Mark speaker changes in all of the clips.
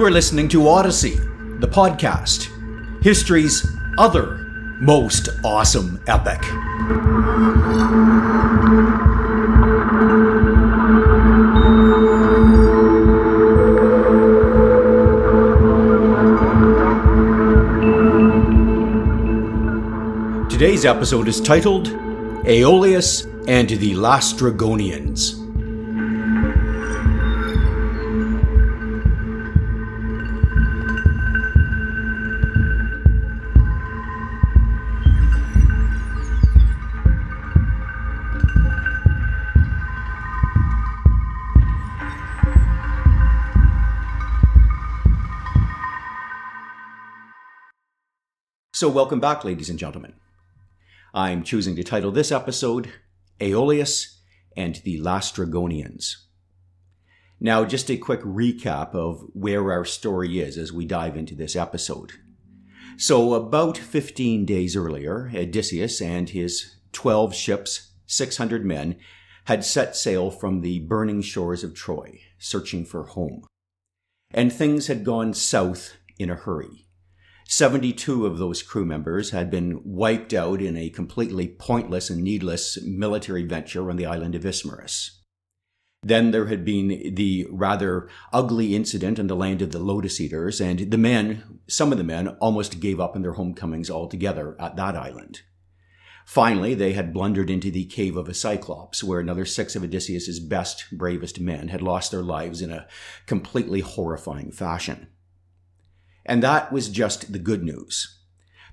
Speaker 1: You are listening to Odyssey, the podcast, history's other most awesome epic. Today's episode is titled Aeolus and the Laestrygonians. So, welcome back, ladies and gentlemen. I'm choosing to title this episode Aeolus and the Laestrygonians. Now, just a quick recap of where our story is as we dive into this episode. So, about 15 days earlier, Odysseus and his 12 ships, 600 men, had set sail from the burning shores of Troy, searching for home. And things had gone south in a hurry. 72 of those crew members had been wiped out in a completely pointless and needless military venture on the island of Ismarus. Then there had been the rather ugly incident in the land of the Lotus Eaters, and the men, some of the men, almost gave up on their homecomings altogether at that island. Finally, they had blundered into the cave of a Cyclops, where another six of Odysseus's best, bravest men had lost their lives in a completely horrifying fashion. And that was just the good news.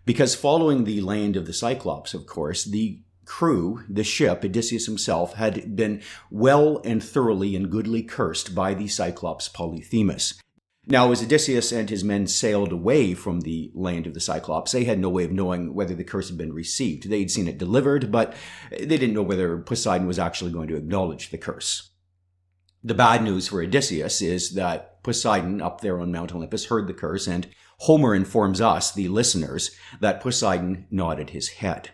Speaker 1: Because following the land of the Cyclops, of course, the crew, the ship, Odysseus himself, had been well and thoroughly and goodly cursed by the Cyclops Polyphemus. Now, as Odysseus and his men sailed away from the land of the Cyclops, they had no way of knowing whether the curse had been received. They'd seen it delivered, but they didn't know whether Poseidon was actually going to acknowledge the curse. The bad news for Odysseus is that Poseidon up there on Mount Olympus heard the curse, and Homer informs us, the listeners, that Poseidon nodded his head.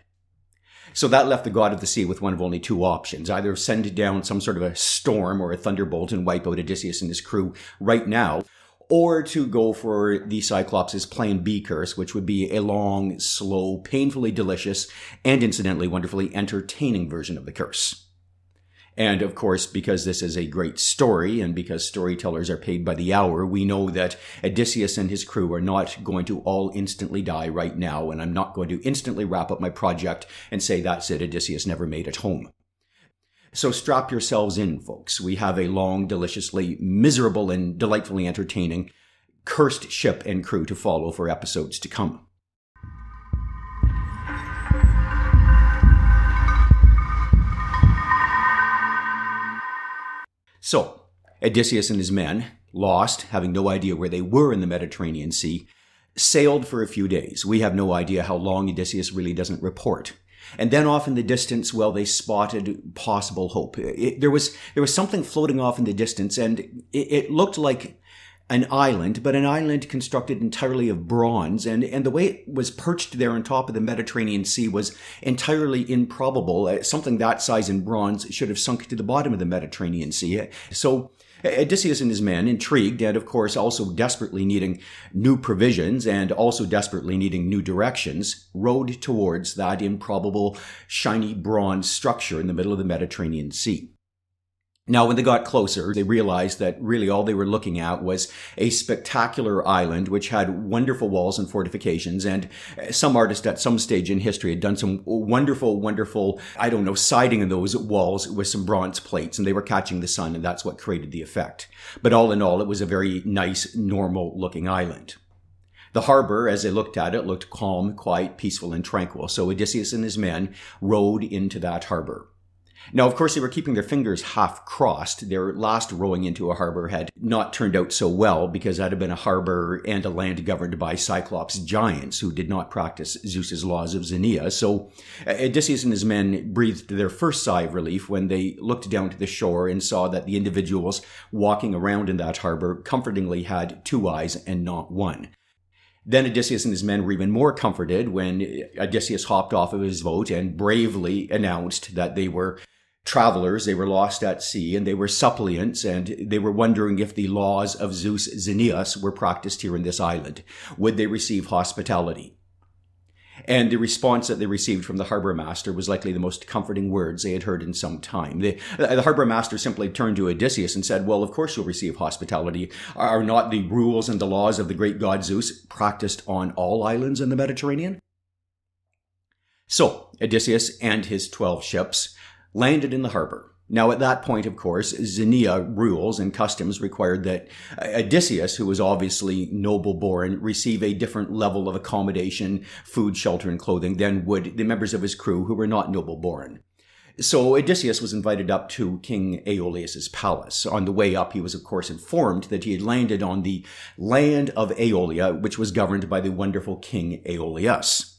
Speaker 1: So that left the god of the sea with one of only two options either send down some sort of a storm or a thunderbolt and wipe out Odysseus and his crew right now, or to go for the Cyclops' Plan B curse, which would be a long, slow, painfully delicious, and incidentally wonderfully entertaining version of the curse. And of course, because this is a great story and because storytellers are paid by the hour, we know that Odysseus and his crew are not going to all instantly die right now. And I'm not going to instantly wrap up my project and say that's it. Odysseus never made it home. So strap yourselves in, folks. We have a long, deliciously miserable and delightfully entertaining cursed ship and crew to follow for episodes to come. So, Odysseus and his men, lost, having no idea where they were in the Mediterranean Sea, sailed for a few days. We have no idea how long Odysseus really doesn't report. And then off in the distance, well, they spotted possible hope. It, there was there was something floating off in the distance, and it, it looked like an island, but an island constructed entirely of bronze. And, and the way it was perched there on top of the Mediterranean Sea was entirely improbable. Uh, something that size in bronze should have sunk to the bottom of the Mediterranean Sea. So Odysseus and his men, intrigued and of course also desperately needing new provisions and also desperately needing new directions, rowed towards that improbable shiny bronze structure in the middle of the Mediterranean Sea. Now, when they got closer, they realized that really all they were looking at was a spectacular island which had wonderful walls and fortifications. And uh, some artist at some stage in history had done some wonderful, wonderful, I don't know, siding of those walls with some bronze plates and they were catching the sun and that's what created the effect. But all in all, it was a very nice, normal looking island. The harbor, as they looked at it, looked calm, quiet, peaceful, and tranquil. So Odysseus and his men rowed into that harbor. Now, of course, they were keeping their fingers half crossed. Their last rowing into a harbor had not turned out so well because that had been a harbor and a land governed by Cyclops giants who did not practice Zeus's laws of Xenia. So uh, Odysseus and his men breathed their first sigh of relief when they looked down to the shore and saw that the individuals walking around in that harbor comfortingly had two eyes and not one. Then Odysseus and his men were even more comforted when Odysseus hopped off of his boat and bravely announced that they were travelers. They were lost at sea and they were suppliants and they were wondering if the laws of Zeus Xenius were practiced here in this island. Would they receive hospitality? And the response that they received from the harbor master was likely the most comforting words they had heard in some time. The, the harbor master simply turned to Odysseus and said, Well, of course you'll receive hospitality. Are not the rules and the laws of the great god Zeus practiced on all islands in the Mediterranean? So, Odysseus and his 12 ships landed in the harbor. Now, at that point, of course, Xenia rules and customs required that uh, Odysseus, who was obviously noble born, receive a different level of accommodation, food, shelter, and clothing than would the members of his crew who were not noble born. So Odysseus was invited up to King Aeolus' palace. On the way up, he was, of course, informed that he had landed on the land of Aeolia, which was governed by the wonderful King Aeolus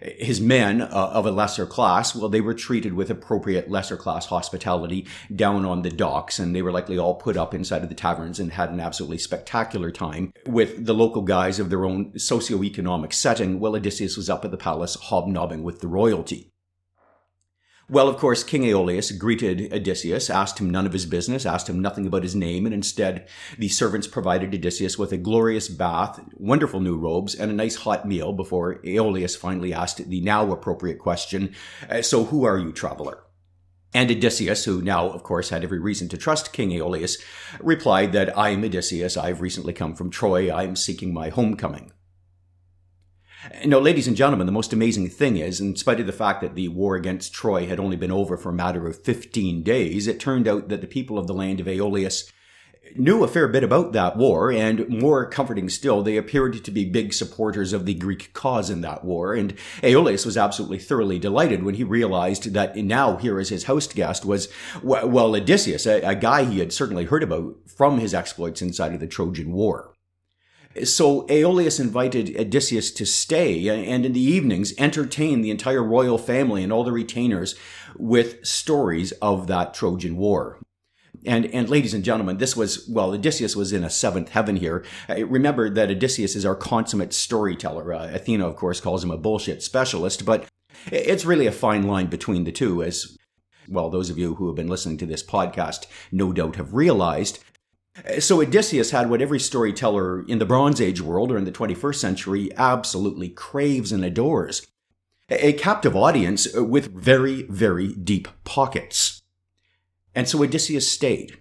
Speaker 1: his men uh, of a lesser class, well, they were treated with appropriate lesser class hospitality down on the docks, and they were likely all put up inside of the taverns and had an absolutely spectacular time with the local guys of their own socio-economic setting, while Odysseus was up at the palace hobnobbing with the royalty. Well, of course, King Aeolus greeted Odysseus, asked him none of his business, asked him nothing about his name, and instead the servants provided Odysseus with a glorious bath, wonderful new robes, and a nice hot meal before Aeolus finally asked the now appropriate question, uh, So who are you, traveler? And Odysseus, who now, of course, had every reason to trust King Aeolus, replied that I am Odysseus. I've recently come from Troy. I am seeking my homecoming. No, ladies and gentlemen, the most amazing thing is, in spite of the fact that the war against Troy had only been over for a matter of 15 days, it turned out that the people of the land of Aeolus knew a fair bit about that war, and more comforting still, they appeared to be big supporters of the Greek cause in that war, and Aeolus was absolutely thoroughly delighted when he realized that now here as his host guest was, well, Odysseus, a, a guy he had certainly heard about from his exploits inside of the Trojan War. So Aeolus invited Odysseus to stay and in the evenings entertain the entire royal family and all the retainers with stories of that Trojan War. And, and ladies and gentlemen, this was, well, Odysseus was in a seventh heaven here. Uh, remember that Odysseus is our consummate storyteller. Uh, Athena, of course, calls him a bullshit specialist, but it's really a fine line between the two as well, those of you who have been listening to this podcast no doubt have realized so Odysseus had what every storyteller in the Bronze Age world or in the 21st century absolutely craves and adores. A captive audience with very, very deep pockets. And so Odysseus stayed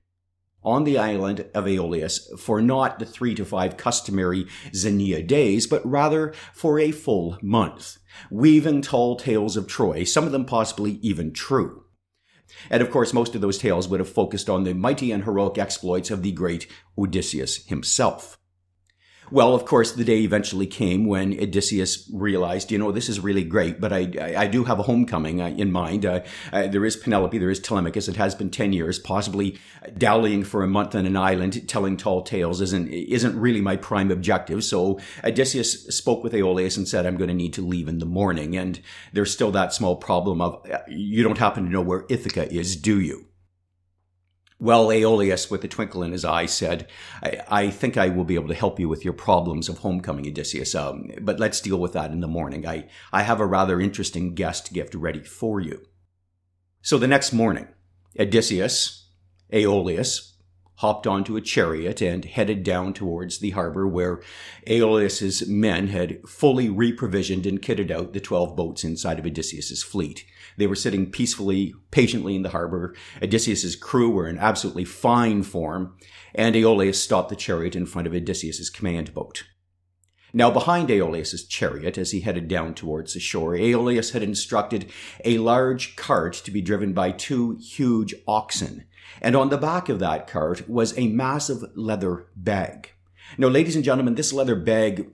Speaker 1: on the island of Aeolus for not the three to five customary Xenia days, but rather for a full month, weaving tall tales of Troy, some of them possibly even true. And of course, most of those tales would have focused on the mighty and heroic exploits of the great Odysseus himself. Well, of course, the day eventually came when Odysseus realized, you know, this is really great, but I, I, I do have a homecoming uh, in mind. Uh, uh, there is Penelope, there is Telemachus. It has been 10 years, possibly dallying for a month on an island, telling tall tales isn't, isn't really my prime objective. So Odysseus spoke with Aeolus and said, I'm going to need to leave in the morning. And there's still that small problem of, uh, you don't happen to know where Ithaca is, do you? Well, Aeolus, with a twinkle in his eye, said, I, I, think I will be able to help you with your problems of homecoming, Odysseus, um, but let's deal with that in the morning. I, I have a rather interesting guest gift ready for you. So the next morning, Odysseus, Aeolus, hopped onto a chariot and headed down towards the harbor where Aeolus's men had fully reprovisioned and kitted out the 12 boats inside of Odysseus's fleet. They were sitting peacefully, patiently in the harbor. Odysseus's crew were in absolutely fine form, and Aeolus stopped the chariot in front of Odysseus's command boat. Now, behind Aeolus' chariot, as he headed down towards the shore, Aeolus had instructed a large cart to be driven by two huge oxen and on the back of that cart was a massive leather bag. Now, ladies and gentlemen, this leather bag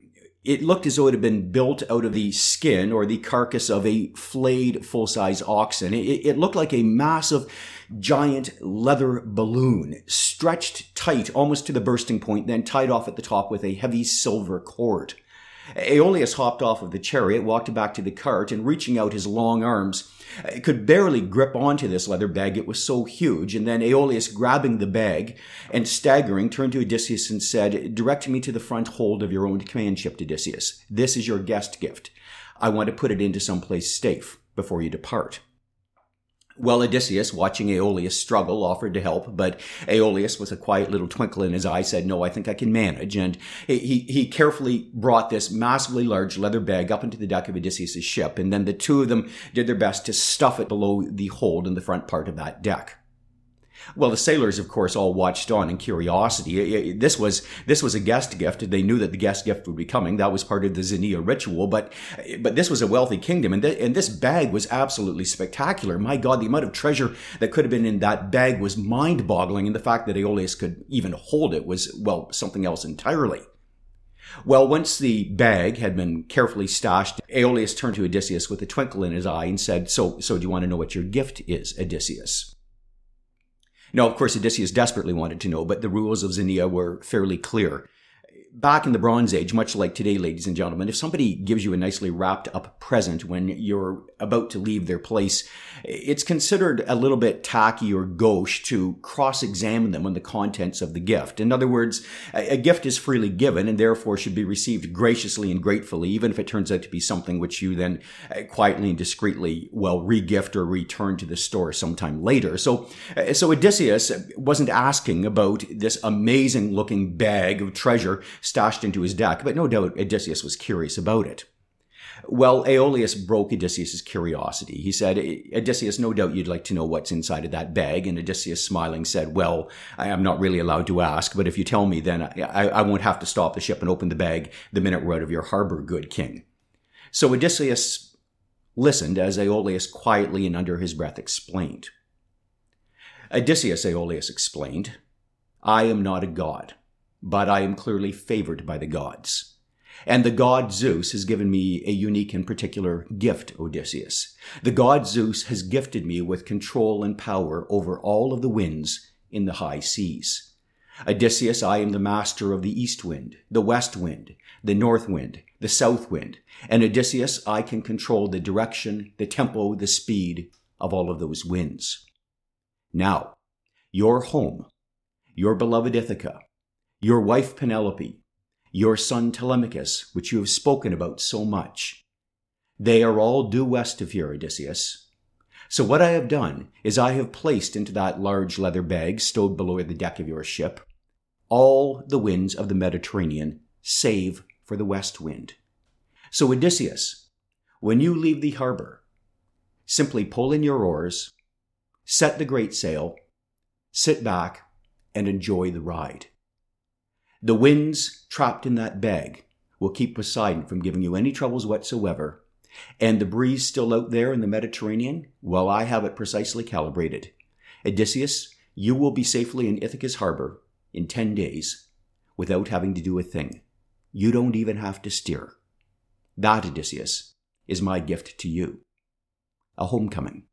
Speaker 1: it looked as though it had been built out of the skin or the carcass of a flayed full-size oxen. It, it, looked like a massive, giant leather balloon, stretched tight almost to the bursting point, then tied off at the top with a heavy silver cord. Aeolus hopped off of the chariot, walked back to the cart, and reaching out his long arms, Uh, could barely grip onto this leather bag. It was so huge. And then Aeolus, grabbing the bag and staggering, turned to Odysseus and said, Direct me to the front hold of your own command ship, Odysseus. This is your guest gift. I want to put it into some place safe before you depart. Well, Odysseus, watching Aeolus struggle, offered to help, but Aeolus, with a quiet little twinkle in his eye, said, no, I think I can manage. And he, he carefully brought this massively large leather bag up into the deck of Odysseus' ship, and then the two of them did their best to stuff it below the hold in the front part of that deck. Well, the sailors, of course, all watched on in curiosity. This was this was a guest gift. They knew that the guest gift would be coming. That was part of the Xenia ritual. But but this was a wealthy kingdom, and th- and this bag was absolutely spectacular. My God, the amount of treasure that could have been in that bag was mind-boggling, and the fact that Aeolus could even hold it was well something else entirely. Well, once the bag had been carefully stashed, Aeolus turned to Odysseus with a twinkle in his eye and said, "So so do you want to know what your gift is, Odysseus?" Now, of course, Odysseus desperately wanted to know, but the rules of Xenia were fairly clear back in the Bronze Age, much like today, ladies and gentlemen, if somebody gives you a nicely wrapped up present when you're about to leave their place, it's considered a little bit tacky or gauche to cross examine them on the contents of the gift. In other words, a gift is freely given and therefore should be received graciously and gratefully, even if it turns out to be something which you then uh, quietly and discreetly, well, regift or return to the store sometime later. So, uh, so Odysseus wasn't asking about this amazing looking bag of treasure stashed into his deck, but no doubt Odysseus was curious about it. Well, Aeolus broke Odysseus' curiosity. He said, Odysseus, no doubt you'd like to know what's inside of that bag. And Odysseus, smiling, said, Well, I am not really allowed to ask, but if you tell me, then I, I won't have to stop the ship and open the bag the minute we're out of your harbor, good king. So Odysseus listened as Aeolus quietly and under his breath explained. Odysseus, Aeolus explained, I am not a god but I am clearly favored by the gods. And the god Zeus has given me a unique and particular gift, Odysseus. The god Zeus has gifted me with control and power over all of the winds in the high seas. Odysseus, I am the master of the east wind, the west wind, the north wind, the south wind. And Odysseus, I can control the direction, the tempo, the speed of all of those winds. Now, your home, your beloved Ithaca, your wife Penelope, your son Telemachus, which you have spoken about so much. They are all due west of here, Odysseus. So what I have done is I have placed into that large leather bag stowed below the deck of your ship all the winds of the Mediterranean, save for the west wind. So Odysseus, when you leave the harbor, simply pull in your oars, set the great sail, sit back, and enjoy the ride. The winds trapped in that bag will keep Poseidon from giving you any troubles whatsoever. And the breeze still out there in the Mediterranean, well, I have it precisely calibrated. Odysseus, you will be safely in Ithaca's harbor in 10 days without having to do a thing. You don't even have to steer. That, Odysseus, is my gift to you. A homecoming.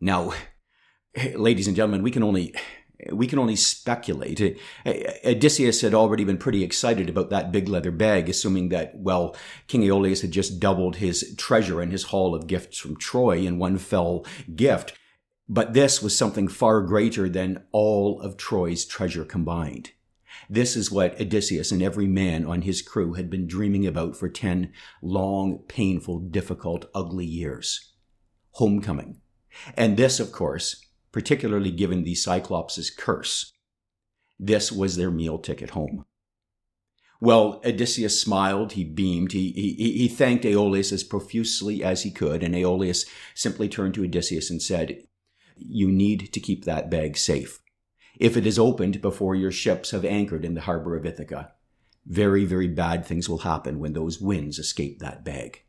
Speaker 1: Now, ladies and gentlemen, we can only we can only speculate. Uh, uh, Odysseus had already been pretty excited about that big leather bag, assuming that, well, King Aeolus had just doubled his treasure and his haul of gifts from Troy in one fell gift. But this was something far greater than all of Troy's treasure combined. This is what Odysseus and every man on his crew had been dreaming about for 10 long, painful, difficult, ugly years. Homecoming. And this, of course, particularly given the Cyclops' curse. This was their meal ticket home. Well, Odysseus smiled, he beamed, he, he, he thanked Aeolus as profusely as he could, and Aeolus simply turned to Odysseus and said, You need to keep that bag safe. If it is opened before your ships have anchored in the harbor of Ithaca, very, very bad things will happen when those winds escape that bag.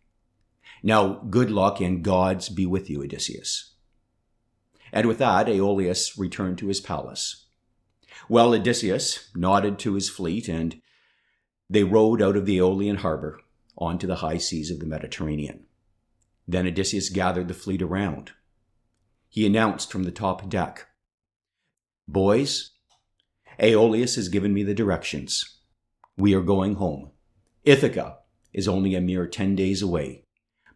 Speaker 1: Now, good luck and gods be with you, Odysseus. And with that, Aeolus returned to his palace. Well, Odysseus nodded to his fleet, and they rowed out of the Aeolian harbor onto the high seas of the Mediterranean. Then Odysseus gathered the fleet around. He announced from the top deck, Boys, Aeolus has given me the directions. We are going home. Ithaca is only a mere ten days away.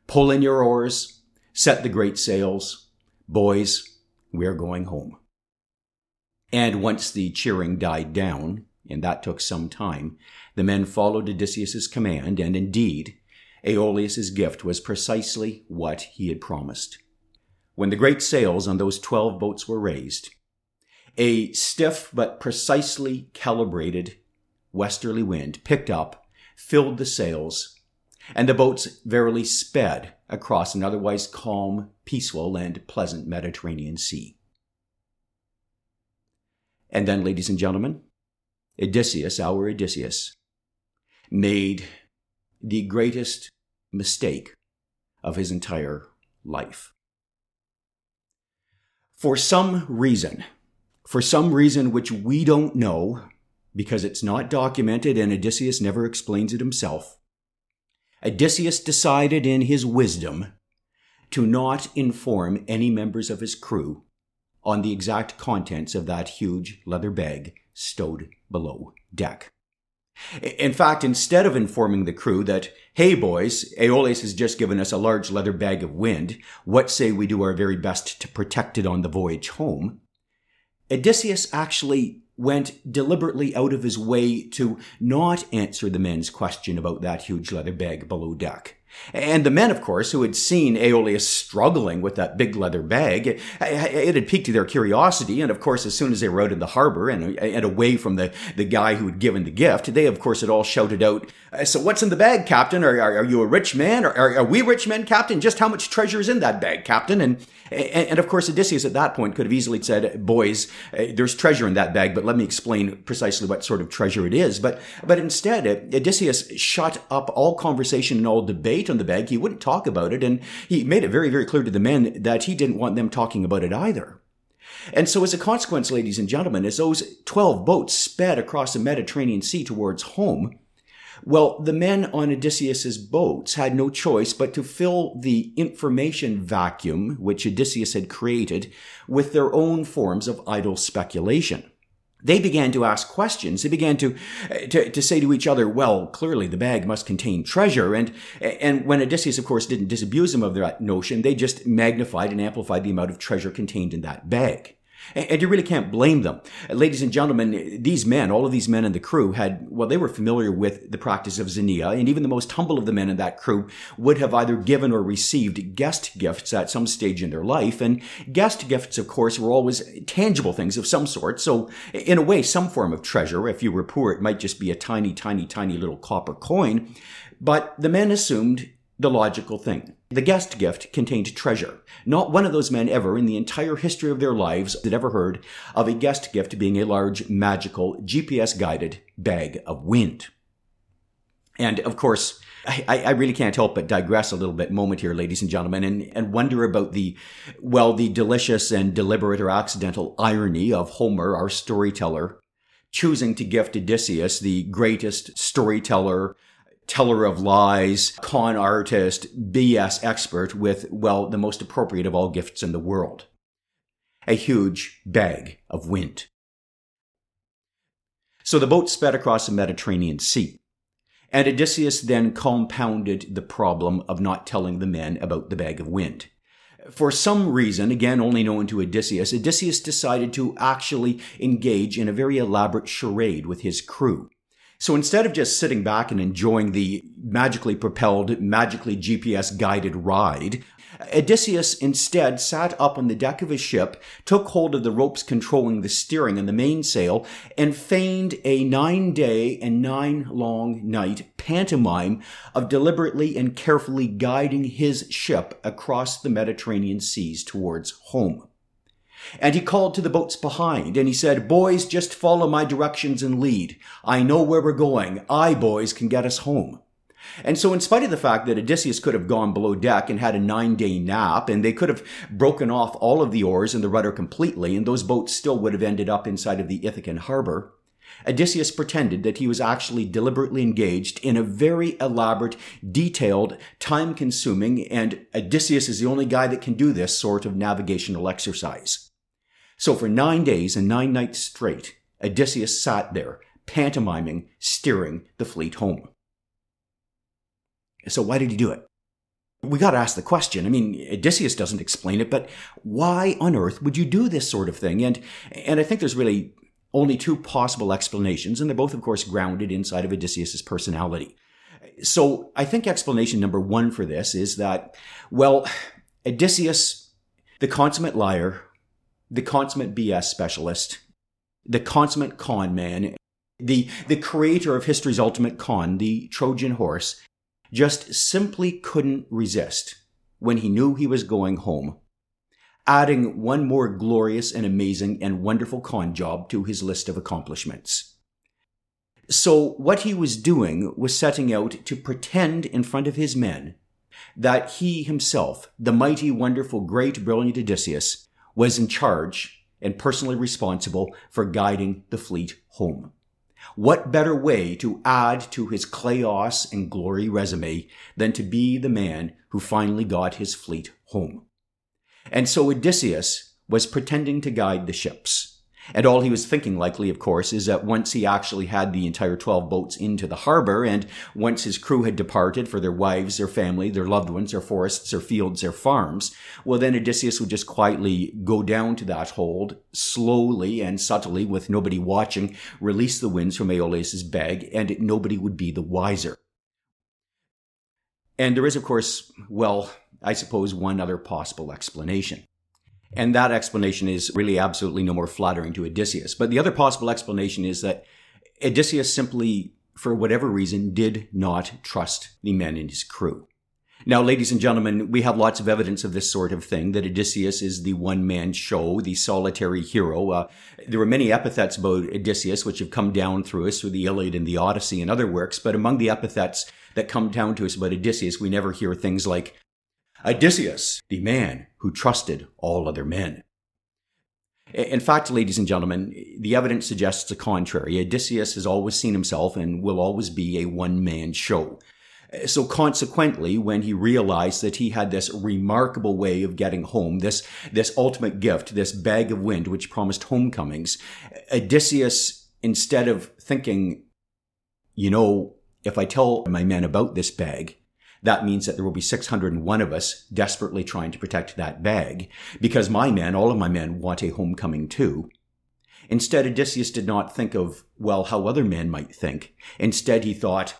Speaker 1: Pull in your oars, set the great sails. Boys, we're going home. And once the cheering died down, and that took some time, the men followed Odysseus's command, and indeed, Aeolus' gift was precisely what he had promised. When the great sails on those twelve boats were raised, a stiff but precisely calibrated westerly wind picked up, filled the sails, and the boats verily sped across an otherwise calm, peaceful, and pleasant Mediterranean Sea. And then, ladies and gentlemen, Odysseus, our Odysseus, made the greatest mistake of his entire life. For some reason, for some reason which we don't know, because it's not documented and Odysseus never explains it himself, Odysseus decided in his wisdom to not inform any members of his crew on the exact contents of that huge leather bag stowed below deck. In fact, instead of informing the crew that, hey boys, Aeolus has just given us a large leather bag of wind, what say we do our very best to protect it on the voyage home? Odysseus actually went deliberately out of his way to not answer the men's question about that huge leather bag below deck. And the men, of course, who had seen Aeolus struggling with that big leather bag, it had piqued their curiosity. And of course, as soon as they rode in the harbor and, and away from the, the guy who had given the gift, they, of course, had all shouted out, So what's in the bag, Captain? Are, are, are you a rich man? Are, are, are, we rich men, Captain? Just how much treasure is in that bag, Captain? And, and, and of course, Odysseus at that point could have easily said, Boys, eh, there's treasure in that bag, but let me explain precisely what sort of treasure it is. But, but instead, Odysseus shut up all conversation and all debate on the bag. He wouldn't talk about it. And he made it very, very clear to the men that he didn't want them talking about it either. And so as a consequence, ladies and gentlemen, as those 12 boats sped across the Mediterranean Sea towards home, well, the men on Odysseus's boats had no choice but to fill the information vacuum which Odysseus had created with their own forms of idle speculation they began to ask questions. They began to, to, to, say to each other, well, clearly the bag must contain treasure. And, and when Odysseus, of course, didn't disabuse them of that notion, they just magnified and amplified the amount of treasure contained in that bag. And you really can't blame them. Uh, ladies and gentlemen, uh, these men, all of these men in the crew had, well, they were familiar with the practice of Xenia, and even the most humble of the men in that crew would have either given or received guest gifts at some stage in their life. And guest gifts, of course, were always tangible things of some sort. So in a way, some form of treasure. If you were poor, it might just be a tiny, tiny, tiny little copper coin. But the men assumed the logical thing. The guest gift contained treasure. Not one of those men ever in the entire history of their lives had ever heard of a guest gift being a large, magical, GPS guided bag of wind. And of course, I, I, really can't help but digress a little bit moment here, ladies and gentlemen, and, and wonder about the, well, the delicious and deliberate or accidental irony of Homer, our storyteller, choosing to gift Odysseus, the greatest storyteller teller of lies, con artist, BS expert with, well, the most appropriate of all gifts in the world. A huge bag of wind. So the boat sped across the Mediterranean Sea. And Odysseus then compounded the problem of not telling the men about the bag of wind. For some reason, again only known to Odysseus, Odysseus decided to actually engage in a very elaborate charade with his crew. So instead of just sitting back and enjoying the magically propelled, magically GPS guided ride, Odysseus instead sat up on the deck of his ship, took hold of the ropes controlling the steering and the mainsail, and feigned a nine day and nine long night pantomime of deliberately and carefully guiding his ship across the Mediterranean seas towards home. And he called to the boats behind, and he said, Boys, just follow my directions and lead. I know where we're going. I, boys, can get us home. And so, in spite of the fact that Odysseus could have gone below deck and had a nine day nap, and they could have broken off all of the oars and the rudder completely, and those boats still would have ended up inside of the Ithacan harbor, Odysseus pretended that he was actually deliberately engaged in a very elaborate, detailed, time consuming, and Odysseus is the only guy that can do this sort of navigational exercise. So for nine days and nine nights straight, Odysseus sat there, pantomiming, steering the fleet home. So why did he do it? We got to ask the question. I mean, Odysseus doesn't explain it, but why on earth would you do this sort of thing? And and I think there's really only two possible explanations, and they're both, of course, grounded inside of Odysseus's personality. So I think explanation number one for this is that, well, Odysseus, the consummate liar, the consummate BS specialist, the consummate con man, the, the creator of history's ultimate con, the Trojan horse, just simply couldn't resist when he knew he was going home, adding one more glorious and amazing and wonderful con job to his list of accomplishments. So what he was doing was setting out to pretend in front of his men that he himself, the mighty, wonderful, great, brilliant Odysseus, was in charge and personally responsible for guiding the fleet home. What better way to add to his Kleos and glory resume than to be the man who finally got his fleet home? And so Odysseus was pretending to guide the ships. And all he was thinking, likely, of course, is that once he actually had the entire 12 boats into the harbor, and once his crew had departed for their wives, their family, their loved ones, their forests, their fields, their farms, well, then Odysseus would just quietly go down to that hold, slowly and subtly, with nobody watching, release the winds from Aeolus' bag, and nobody would be the wiser. And there is, of course, well, I suppose, one other possible explanation. And that explanation is really absolutely no more flattering to Odysseus. But the other possible explanation is that Odysseus simply, for whatever reason, did not trust the men in his crew. Now, ladies and gentlemen, we have lots of evidence of this sort of thing, that Odysseus is the one-man show, the solitary hero. Uh, there are many epithets about Odysseus which have come down through us through the Iliad and the Odyssey and other works, but among the epithets that come down to us about Odysseus, we never hear things like Odysseus, the man who trusted all other men. In fact, ladies and gentlemen, the evidence suggests the contrary. Odysseus has always seen himself and will always be a one man show. So consequently, when he realized that he had this remarkable way of getting home, this, this ultimate gift, this bag of wind which promised homecomings, Odysseus, instead of thinking, you know, if I tell my men about this bag, that means that there will be 601 of us desperately trying to protect that bag because my men, all of my men want a homecoming too. Instead, Odysseus did not think of, well, how other men might think. Instead, he thought,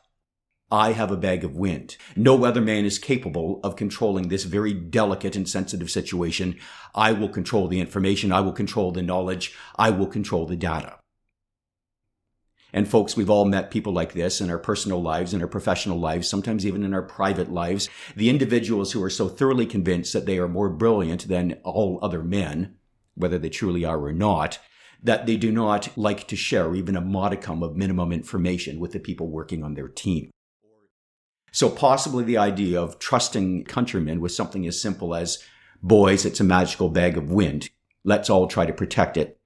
Speaker 1: I have a bag of wind. No other man is capable of controlling this very delicate and sensitive situation. I will control the information. I will control the knowledge. I will control the data. And folks, we've all met people like this in our personal lives, in our professional lives, sometimes even in our private lives. The individuals who are so thoroughly convinced that they are more brilliant than all other men, whether they truly are or not, that they do not like to share even a modicum of minimum information with the people working on their team. So possibly the idea of trusting countrymen with something as simple as, boys, it's a magical bag of wind. Let's all try to protect it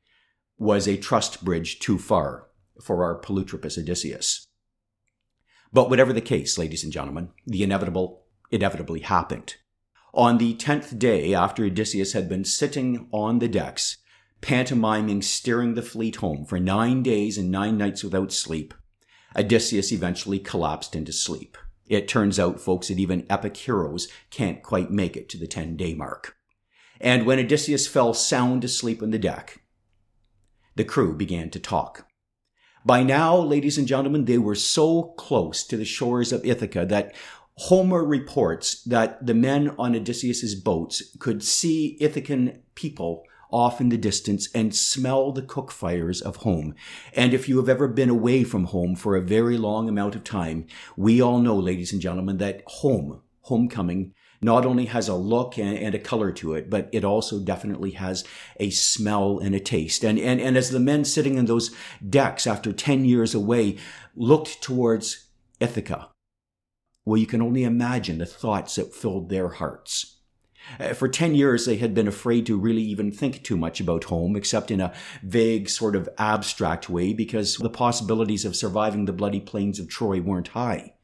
Speaker 1: was a trust bridge too far for our Polytropus Odysseus. But whatever the case, ladies and gentlemen, the inevitable inevitably happened. On the tenth day after Odysseus had been sitting on the decks, pantomiming steering the fleet home for nine days and nine nights without sleep, Odysseus eventually collapsed into sleep. It turns out, folks, that even epic heroes can't quite make it to the 10 day mark. And when Odysseus fell sound asleep on the deck, the crew began to talk. By now, ladies and gentlemen, they were so close to the shores of Ithaca that Homer reports that the men on Odysseus's boats could see Ithacan people off in the distance and smell the cook fires of home. And if you have ever been away from home for a very long amount of time, we all know, ladies and gentlemen, that home, homecoming, not only has a look and, and, a color to it, but it also definitely has a smell and a taste. And, and, and as the men sitting in those decks after 10 years away looked towards Ithaca, well, you can only imagine the thoughts that filled their hearts. Uh, for 10 years, they had been afraid to really even think too much about home, except in a vague, sort of abstract way, because the possibilities of surviving the bloody plains of Troy weren't high.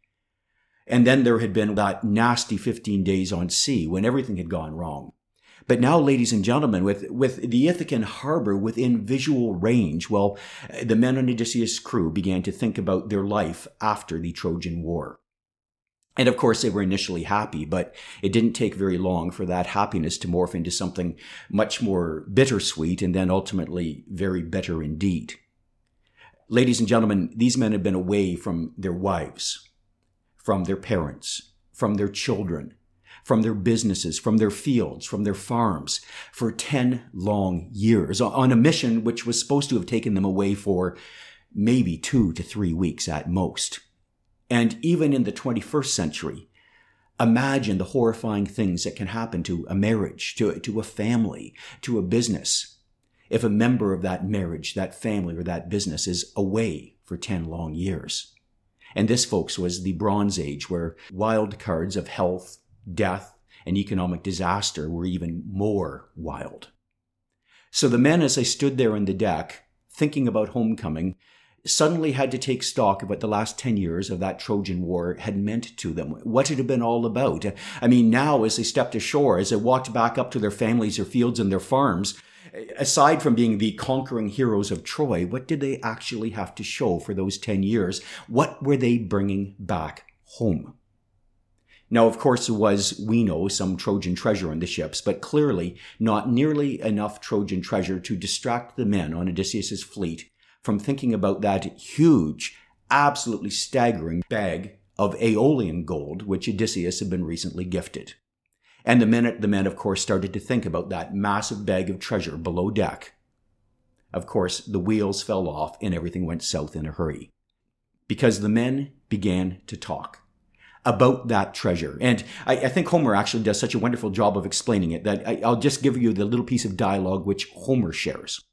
Speaker 1: And then there had been that nasty 15 days on sea when everything had gone wrong. But now, ladies and gentlemen, with, with the Ithacan harbor within visual range, well, the men on Odysseus' crew began to think about their life after the Trojan War. And of course, they were initially happy, but it didn't take very long for that happiness to morph into something much more bittersweet and then ultimately very bitter indeed. Ladies and gentlemen, these men had been away from their wives, from their parents, from their children, from their businesses, from their fields, from their farms for 10 long years on a mission which was supposed to have taken them away for maybe two to three weeks at most. And even in the 21st century, imagine the horrifying things that can happen to a marriage, to, to a family, to a business. If a member of that marriage, that family, or that business is away for 10 long years. And this, folks, was the Bronze Age where wild cards of health, death, and economic disaster were even more wild. So the men, as they stood there on the deck, thinking about homecoming, suddenly had to take stock of what the last 10 years of that Trojan War had meant to them, what it had been all about. I mean, now as they stepped ashore, as they walked back up to their families, their fields, and their farms, aside from being the conquering heroes of Troy, what did they actually have to show for those 10 years? What were they bringing back home? Now, of course, there was, we know, some Trojan treasure on the ships, but clearly not nearly enough Trojan treasure to distract the men on Odysseus's fleet from thinking about that huge, absolutely staggering bag of Aeolian gold which Odysseus had been recently gifted. And the minute the men, of course, started to think about that massive bag of treasure below deck, of course, the wheels fell off and everything went south in a hurry. Because the men began to talk about that treasure. And I, I, think Homer actually does such a wonderful job of explaining it that I, I'll just give you the little piece of dialogue which Homer shares.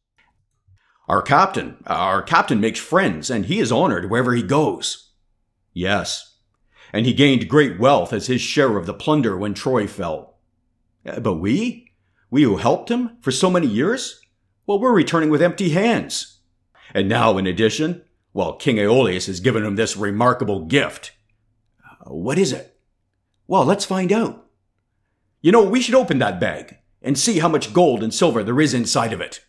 Speaker 1: Our captain, our captain makes friends, and he is honored wherever he goes. Yes, and he gained great wealth as his share of the plunder when Troy fell. Uh, but we? We who helped him for so many years? Well, we're returning with empty hands. And now, in addition, well, King Aeolus has given him this remarkable gift. Uh, what is it? Well, let's find out. You know, we should open that bag and see how much gold and silver there is inside of it.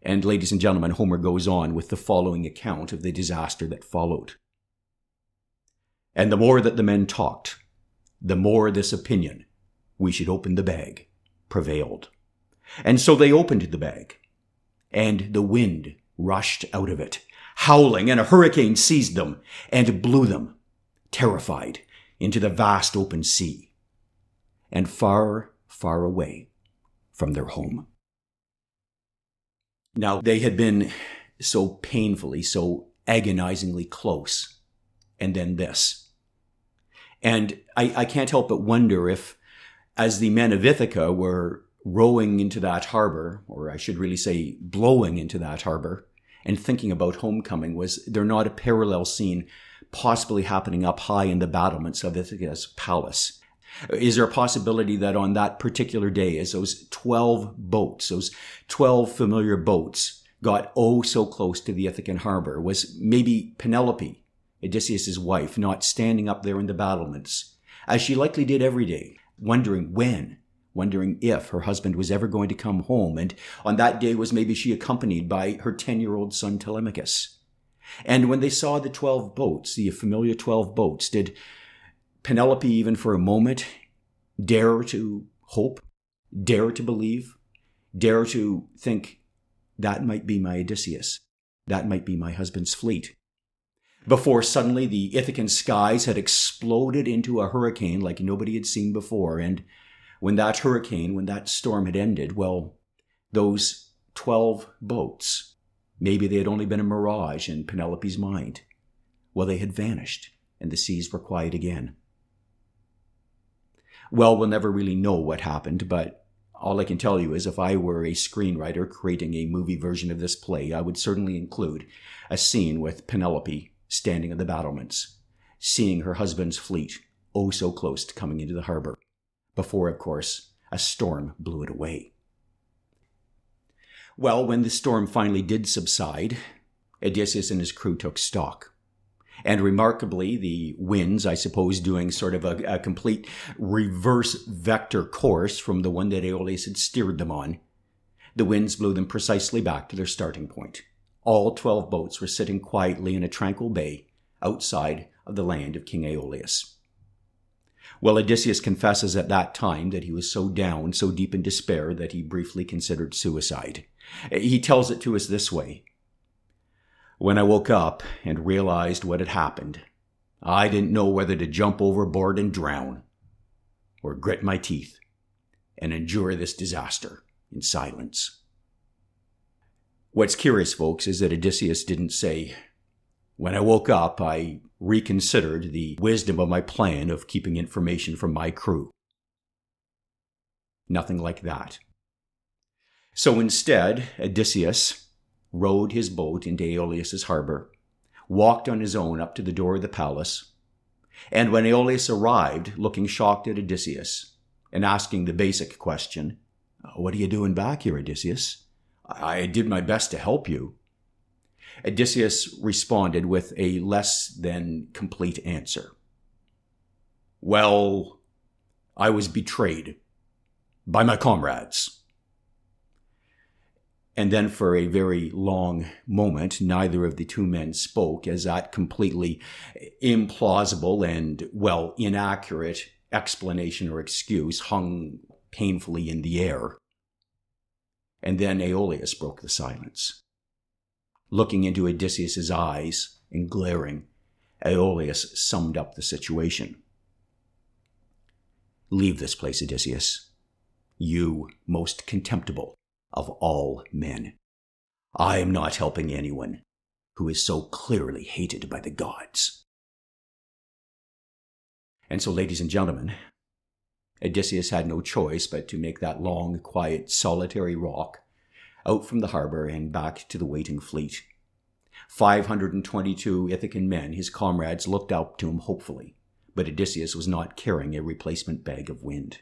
Speaker 1: And ladies and gentlemen, Homer goes on with the following account of the disaster that followed. And the more that the men talked, the more this opinion, we should open the bag, prevailed. And so they opened the bag, and the wind rushed out of it, howling, and a hurricane seized them and blew them, terrified, into the vast open sea, and far, far away from their home. Now, they had been so painfully, so agonizingly close. And then this. And I, I can't help but wonder if, as the men of Ithaca were rowing into that harbor, or I should really say blowing into that harbor, and thinking about homecoming, was there not a parallel scene possibly happening up high in the battlements of Ithaca's palace? Is there a possibility that on that particular day, as those 12 boats, those 12 familiar boats, got oh so close to the Ithacan harbor, was maybe Penelope, Odysseus' wife, not standing up there in the battlements, as she likely did every day, wondering when, wondering if her husband was ever going to come home, and on that day was maybe she accompanied by her 10 year old son Telemachus. And when they saw the 12 boats, the familiar 12 boats, did Penelope, even for a moment, dare to hope, dare to believe, dare to think that might be my Odysseus, that might be my husband's fleet. Before suddenly the Ithacan skies had exploded into a hurricane like nobody had seen before. And when that hurricane, when that storm had ended, well, those 12 boats, maybe they had only been a mirage in Penelope's mind. Well, they had vanished and the seas were quiet again well, we'll never really know what happened, but all I can tell you is if I were a screenwriter creating a movie version of this play, I would certainly include a scene with Penelope standing at the battlements, seeing her husband's fleet oh so close to coming into the harbor, before, of course, a storm blew it away. Well, when the storm finally did subside, Odysseus and his crew took stock. And remarkably, the winds, I suppose, doing sort of a, a complete reverse vector course from the one that Aeolus had steered them on, the winds blew them precisely back to their starting point. All 12 boats were sitting quietly in a tranquil bay outside of the land of King Aeolus. Well, Odysseus confesses at that time that he was so down, so deep in despair, that he briefly considered suicide. He tells it to us this way when I woke up and realized what had happened, I didn't know whether to jump overboard and drown, or grit my teeth and endure this disaster in silence. What's curious, folks, is that Odysseus didn't say, When I woke up, I reconsidered the wisdom of my plan of keeping information from my crew. Nothing like that. So instead, Odysseus rowed his boat into Aeolus' harbor, walked on his own up to the door of the palace, and when Aeolus arrived, looking shocked at Odysseus and asking the basic question, What are you doing back here, Odysseus? I did my best to help you. Odysseus responded with a less than complete answer. Well, I was betrayed by my comrades. And then for a very long moment, neither of the two men spoke as that completely implausible and, well, inaccurate explanation or excuse hung painfully in the air. And then Aeolus broke the silence. Looking into Odysseus's eyes and glaring, Aeolus summed up the situation. Leave this place, Odysseus. You most contemptible of all men. I am not helping anyone who is so clearly hated by the gods. And so, ladies and gentlemen, Odysseus had no choice but to make that long, quiet, solitary rock out from the harbor and back to the waiting fleet. 522 Ithacan men, his comrades, looked up to him hopefully, but Odysseus was not carrying a replacement bag of wind.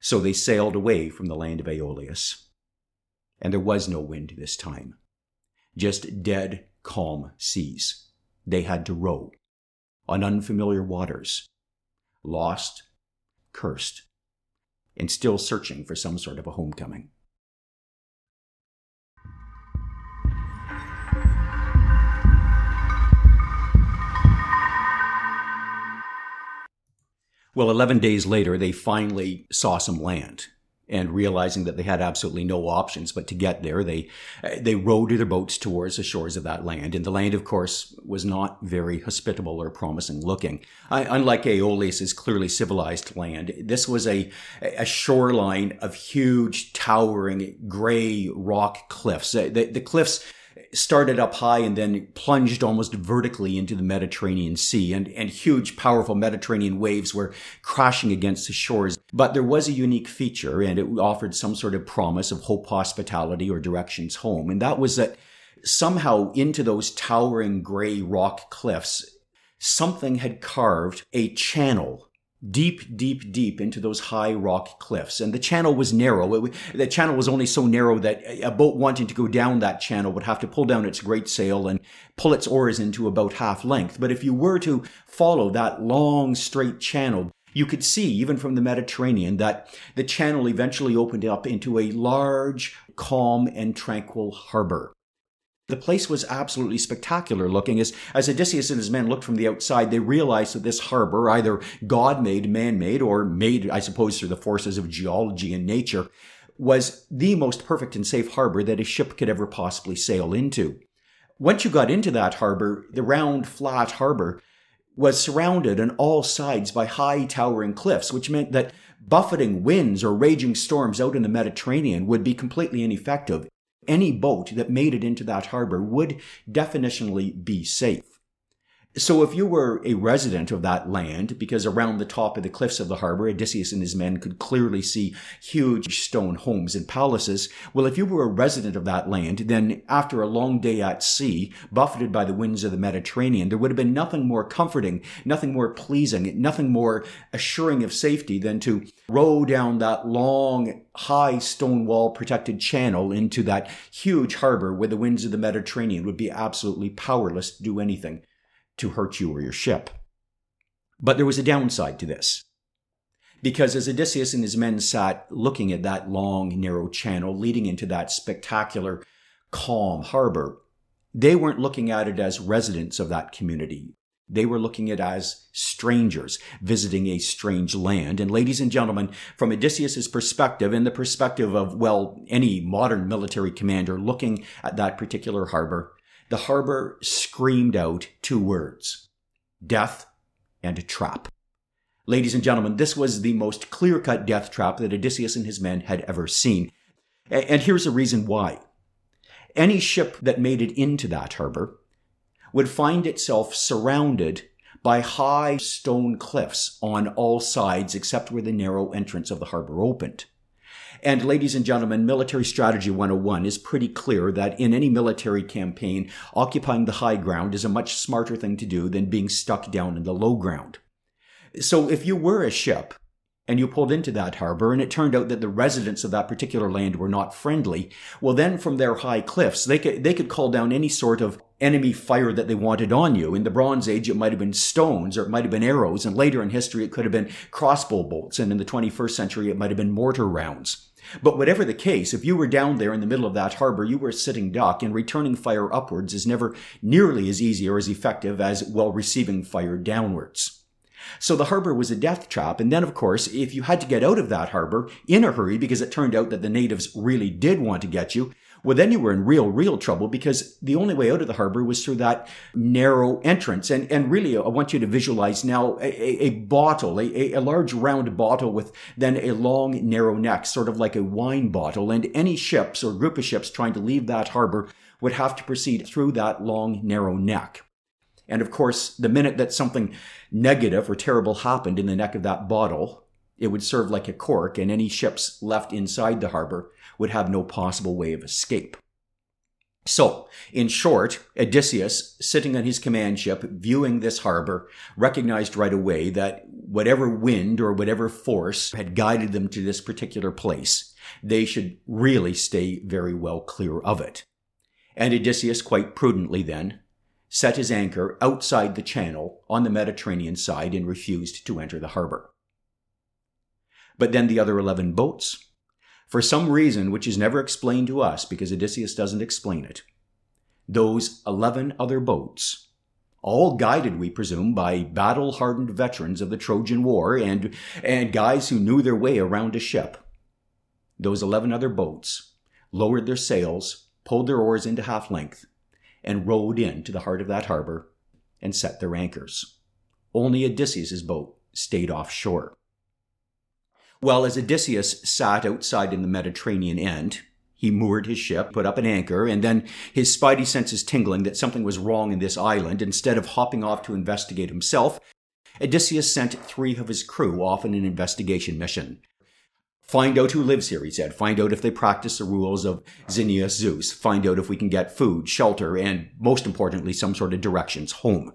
Speaker 1: So they sailed away from the land of Aeolus. And there was no wind this time, just dead, calm seas. They had to row on unfamiliar waters, lost, cursed, and still searching for some sort of a homecoming. Well, 11 days later, they finally saw some land and realizing that they had absolutely no options but to get there, they, they rowed their boats towards the shores of that land. And the land, of course, was not very hospitable or promising looking. I, unlike Aeolus' clearly civilized land, this was a, a shoreline of huge, towering, gray rock cliffs. The, the cliffs, started up high and then plunged almost vertically into the Mediterranean Sea and, and huge, powerful Mediterranean waves were crashing against the shores. But there was a unique feature and it offered some sort of promise of hope, hospitality, or directions home. And that was that somehow into those towering gray rock cliffs, something had carved a channel deep, deep, deep into those high rock cliffs. And the channel was narrow. It, the channel was only so narrow that a boat wanting to go down that channel would have to pull down its great sail and pull its oars into about half length. But if you were to follow that long, straight channel, you could see, even from the Mediterranean, that the channel eventually opened up into a large, calm, and tranquil harbor. The place was absolutely spectacular looking. As, as Odysseus and his men looked from the outside, they realized that this harbor, either God made, man made, or made, I suppose, through the forces of geology and nature, was the most perfect and safe harbor that a ship could ever possibly sail into. Once you got into that harbor, the round, flat harbor was surrounded on all sides by high towering cliffs, which meant that buffeting winds or raging storms out in the Mediterranean would be completely ineffective any boat that made it into that harbor would definitionally be safe. So if you were a resident of that land, because around the top of the cliffs of the harbor, Odysseus and his men could clearly see huge stone homes and palaces. Well, if you were a resident of that land, then after a long day at sea, buffeted by the winds of the Mediterranean, there would have been nothing more comforting, nothing more pleasing, nothing more assuring of safety than to row down that long, high stone wall protected channel into that huge harbor where the winds of the Mediterranean would be absolutely powerless to do anything to hurt you or your ship. But there was a downside to this. Because as Odysseus and his men sat looking at that long, narrow channel leading into that spectacular, calm harbor, they weren't looking at it as residents of that community. They were looking at it as strangers visiting a strange land. And ladies and gentlemen, from Odysseus's perspective and the perspective of, well, any modern military commander looking at that particular harbor, the harbor screamed out two words death and trap. Ladies and gentlemen, this was the most clear cut death trap that Odysseus and his men had ever seen. And here's the reason why. Any ship that made it into that harbor would find itself surrounded by high stone cliffs on all sides except where the narrow entrance of the harbor opened. And ladies and gentlemen, military strategy 101 is pretty clear that in any military campaign, occupying the high ground is a much smarter thing to do than being stuck down in the low ground. So if you were a ship and you pulled into that harbor and it turned out that the residents of that particular land were not friendly, well then from their high cliffs, they could, they could call down any sort of enemy fire that they wanted on you. In the Bronze Age, it might have been stones or it might have been arrows. And later in history, it could have been crossbow bolts. And in the 21st century, it might have been mortar rounds. But whatever the case, if you were down there in the middle of that harbor, you were sitting duck and returning fire upwards is never nearly as easy or as effective as while receiving fire downwards. So the harbor was a death trap. And then, of course, if you had to get out of that harbor in a hurry because it turned out that the natives really did want to get you, well, then you were in real, real trouble because the only way out of the harbor was through that narrow entrance. And, and really, I want you to visualize now a, a, bottle, a, a large round bottle with then a long, narrow neck, sort of like a wine bottle. And any ships or group of ships trying to leave that harbor would have to proceed through that long, narrow neck. And of course, the minute that something negative or terrible happened in the neck of that bottle, it would serve like a cork, and any ships left inside the harbor would have no possible way of escape. So, in short, Odysseus, sitting on his command ship, viewing this harbor, recognized right away that whatever wind or whatever force had guided them to this particular place, they should really stay very well clear of it. And Odysseus quite prudently then set his anchor outside the channel on the Mediterranean side and refused to enter the harbor. But then the other 11 boats, for some reason which is never explained to us because Odysseus doesn't explain it, those 11 other boats, all guided, we presume, by battle hardened veterans of the Trojan War and, and guys who knew their way around a ship, those 11 other boats lowered their sails, pulled their oars into half length, and rowed in to the heart of that harbor and set their anchors. Only Odysseus's boat stayed offshore. Well, as Odysseus sat outside in the Mediterranean end, he moored his ship, put up an anchor, and then his spidey senses tingling that something was wrong in this island, instead of hopping off to investigate himself, Odysseus sent three of his crew off on an investigation mission. Find out who lives here, he said. Find out if they practice the rules of Xenios Zeus. Find out if we can get food, shelter, and most importantly, some sort of directions home.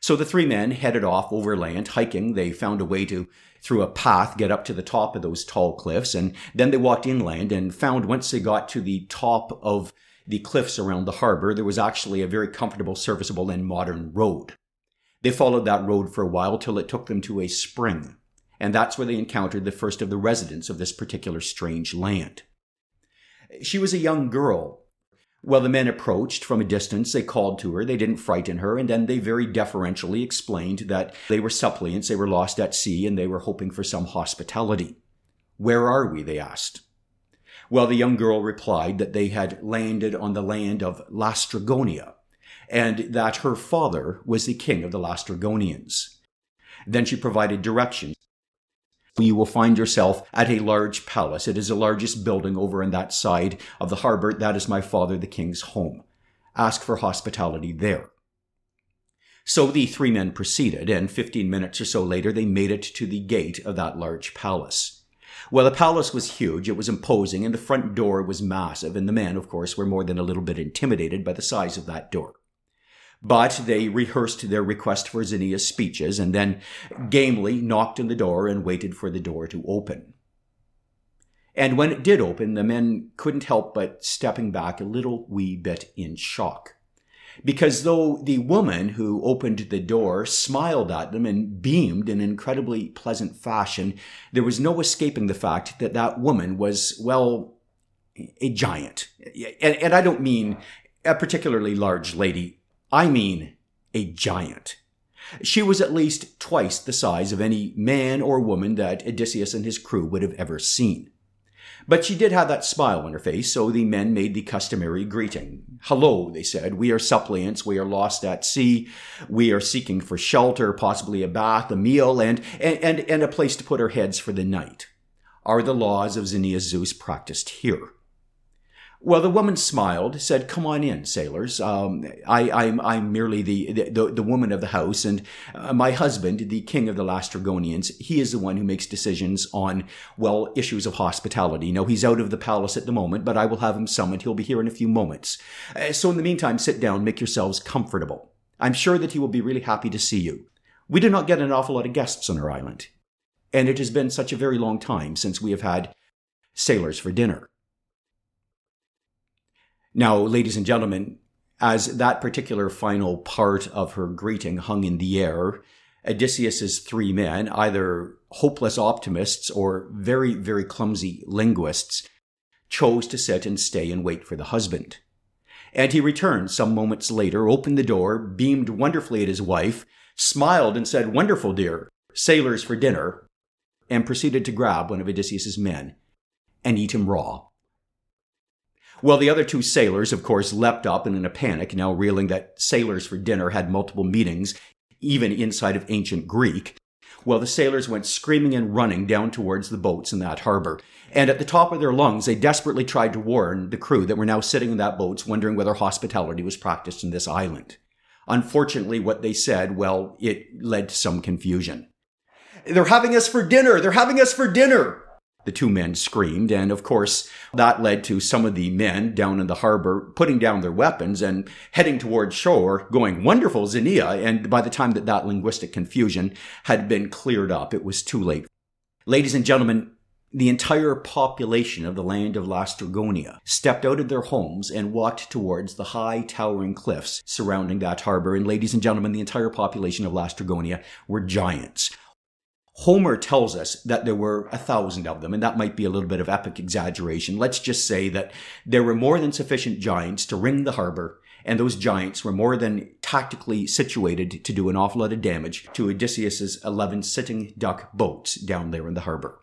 Speaker 1: So the three men headed off overland, hiking. They found a way to, through a path, get up to the top of those tall cliffs. And then they walked inland and found once they got to the top of the cliffs around the harbor, there was actually a very comfortable, serviceable, and modern road. They followed that road for a while till it took them to a spring and that's where they encountered the first of the residents of this particular strange land. She was a young girl. Well, the men approached from a distance. They called to her. They didn't frighten her. And then they very deferentially explained that they were suppliants. They were lost at sea and they were hoping for some hospitality. Where are we? They asked. Well, the young girl replied that they had landed on the land of Laestrygonia and that her father was the king of the Laestrygonians. Then she provided directions you will find yourself at a large palace. It is the largest building over on that side of the harbor. That is my father, the king's home. Ask for hospitality there. So the three men proceeded, and fifteen minutes or so later they made it to the gate of that large palace. Well, the palace was huge, it was imposing, and the front door was massive, and the men, of course, were more than a little bit intimidated by the size of that door. But they rehearsed their request for Xenia's speeches and then gamely knocked on the door and waited for the door to open. And when it did open, the men couldn't help but stepping back a little wee bit in shock. Because though the woman who opened the door smiled at them and beamed in incredibly pleasant fashion, there was no escaping the fact that that woman was, well, a giant. And, and I don't mean a particularly large lady I mean, a giant. She was at least twice the size of any man or woman that Odysseus and his crew would have ever seen. But she did have that smile on her face, so the men made the customary greeting. Hello, they said. We are suppliants. We are lost at sea. We are seeking for shelter, possibly a bath, a meal, and, and, and, and a place to put our heads for the night. Are the laws of Xenia Zeus practiced here? Well, the woman smiled, said, "Come on in, sailors. Um, I, I'm, I'm merely the, the, the woman of the house, and uh, my husband, the king of the Laestrygonians, he is the one who makes decisions on well issues of hospitality. No, he's out of the palace at the moment, but I will have him summoned. He'll be here in a few moments. Uh, so, in the meantime, sit down, make yourselves comfortable. I'm sure that he will be really happy to see you. We do not get an awful lot of guests on our island, and it has been such a very long time since we have had sailors for dinner." Now, ladies and gentlemen, as that particular final part of her greeting hung in the air, Odysseus's three men, either hopeless optimists or very, very clumsy linguists, chose to sit and stay and wait for the husband. And he returned some moments later, opened the door, beamed wonderfully at his wife, smiled and said, Wonderful, dear, sailors for dinner, and proceeded to grab one of Odysseus's men and eat him raw. Well, the other two sailors, of course, leapt up and in a panic, now reeling that sailors for dinner had multiple meanings, even inside of ancient Greek. Well, the sailors went screaming and running down towards the boats in that harbor. And at the top of their lungs, they desperately tried to warn the crew that were now sitting in that boats, wondering whether hospitality was practiced in this island. Unfortunately, what they said, well, it led to some confusion. They're having us for dinner! They're having us for dinner! The two men screamed. And of course, that led to some of the men down in the harbor putting down their weapons and heading towards shore, going, wonderful, Xenia. And by the time that that linguistic confusion had been cleared up, it was too late. Ladies and gentlemen, the entire population of the land of Laestrygonia stepped out of their homes and walked towards the high towering cliffs surrounding that harbor. And ladies and gentlemen, the entire population of Laestrygonia were giants. Homer tells us that there were a thousand of them, and that might be a little bit of epic exaggeration. Let's just say that there were more than sufficient giants to ring the harbor, and those giants were more than tactically situated to do an awful lot of damage to Odysseus's 11 sitting duck boats down there in the harbor.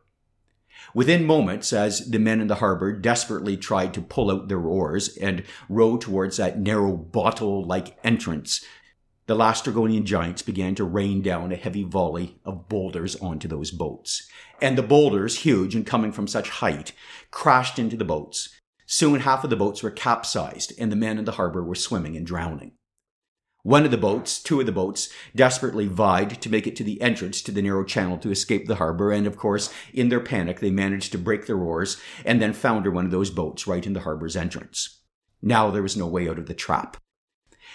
Speaker 1: Within moments, as the men in the harbor desperately tried to pull out their oars and row towards that narrow bottle-like entrance the last Laestrygonian giants began to rain down a heavy volley of boulders onto those boats. And the boulders, huge and coming from such height, crashed into the boats. Soon half of the boats were capsized, and the men in the harbor were swimming and drowning. One of the boats, two of the boats, desperately vied to make it to the entrance to the narrow channel to escape the harbor, and of course, in their panic, they managed to break their oars and then founder one of those boats right in the harbor's entrance. Now there was no way out of the trap.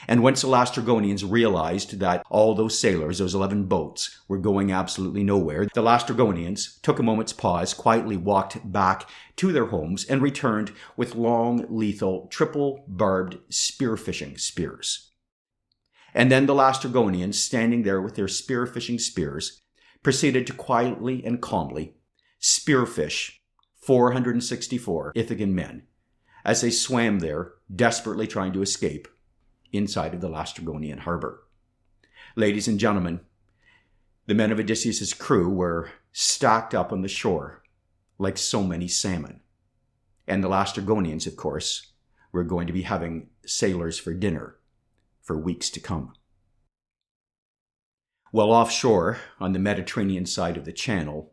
Speaker 1: And once the Laestrygonians realized that all those sailors, those 11 boats, were going absolutely nowhere, the Laestrygonians took a moment's pause, quietly walked back to their homes, and returned with long, lethal, triple barbed spearfishing spears. And then the Laestrygonians, standing there with their spearfishing spears, proceeded to quietly and calmly spearfish 464 Ithacan men as they swam there, desperately trying to escape inside of the Laestrygonian harbor. Ladies and gentlemen, the men of Odysseus's crew were stacked up on the shore like so many salmon. And the Laestrygonians, of course, were going to be having sailors for dinner for weeks to come. Well, offshore, on the Mediterranean side of the channel,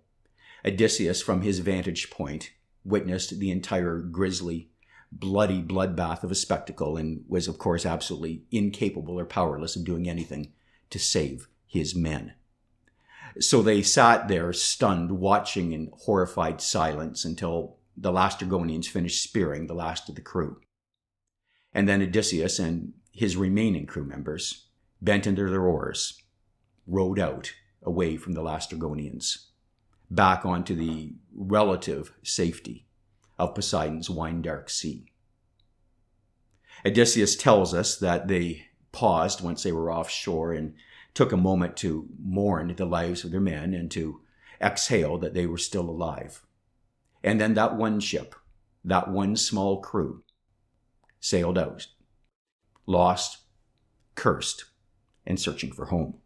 Speaker 1: Odysseus, from his vantage point, witnessed the entire grisly bloody bloodbath of a spectacle and was, of course, absolutely incapable or powerless of doing anything to save his men. So they sat there stunned, watching in horrified silence until the Laestrygonians finished spearing the last of the crew. And then Odysseus and his remaining crew members bent under their oars, rowed out away from the Laestrygonians, back onto the relative safety of Poseidon's wine dark sea. Odysseus tells us that they paused once they were offshore and took a moment to mourn the lives of their men and to exhale that they were still alive. And then that one ship, that one small crew, sailed out, lost, cursed, and searching for home.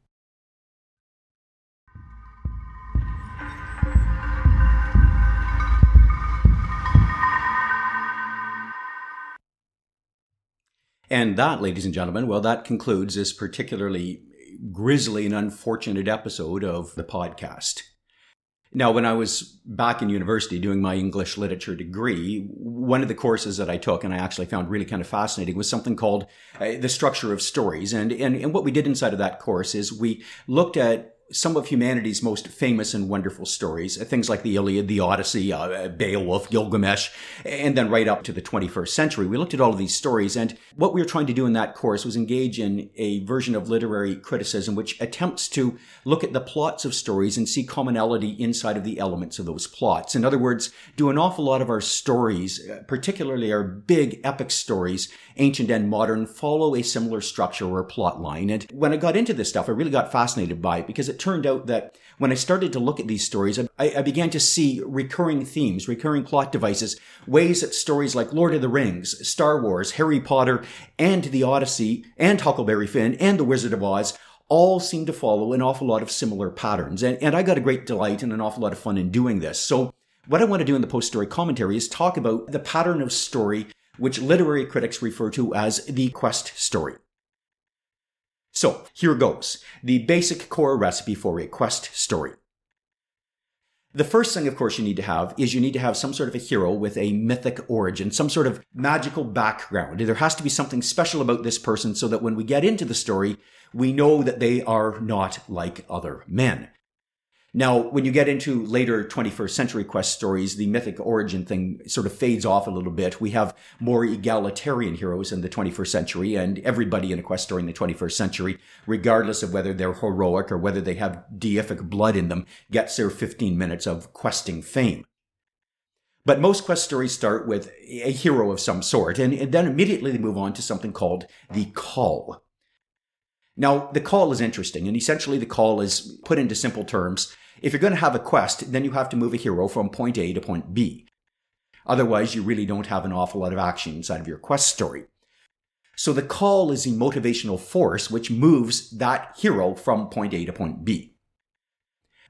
Speaker 1: And that, ladies and gentlemen, well, that concludes this particularly grisly and unfortunate episode of the podcast. Now, when I was back in university doing my English literature degree, one of the courses that I took and I actually found really kind of fascinating was something called uh, the structure of stories. And, and, and what we did inside of that course is we looked at some of humanity's most famous and wonderful stories, uh, things like the Iliad, the Odyssey, uh, Beowulf, Gilgamesh, and then right up to the 21st century. We looked at all of these stories, and what we were trying to do in that course was engage in a version of literary criticism which attempts to look at the plots of stories and see commonality inside of the elements of those plots. In other words, do an awful lot of our stories, uh, particularly our big epic stories, ancient and modern, follow a similar structure or plot line. And when I got into this stuff, I really got fascinated by it because it turned out that when I started to look at these stories, I, I, began to see recurring themes, recurring plot devices, ways that stories like Lord of the Rings, Star Wars, Harry Potter, and the Odyssey, and Huckleberry Finn, and The Wizard of Oz all seem to follow an awful lot of similar patterns. And, and I got a great delight and an awful lot of fun in doing this. So what I want to do in the post story commentary is talk about the pattern of story which literary critics refer to as the quest story. So here goes the basic core recipe for a quest story. The first thing, of course, you need to have is you need to have some sort of a hero with a mythic origin, some sort of magical background. There has to be something special about this person so that when we get into the story, we know that they are not like other men. Now, when you get into later 21st century quest stories, the mythic origin thing sort of fades off a little bit. We have more egalitarian heroes in the 21st century, and everybody in a quest story in the 21st century, regardless of whether they're heroic or whether they have deific blood in them, gets their 15 minutes of questing fame. But most quest stories start with a hero of some sort, and, and then immediately they move on to something called the call. Now, the call is interesting, and essentially the call is put into simple terms. If you're going to have a quest, then you have to move a hero from point A to point B. Otherwise, you really don't have an awful lot of action inside of your quest story. So the call is the motivational force which moves that hero from point A to point B.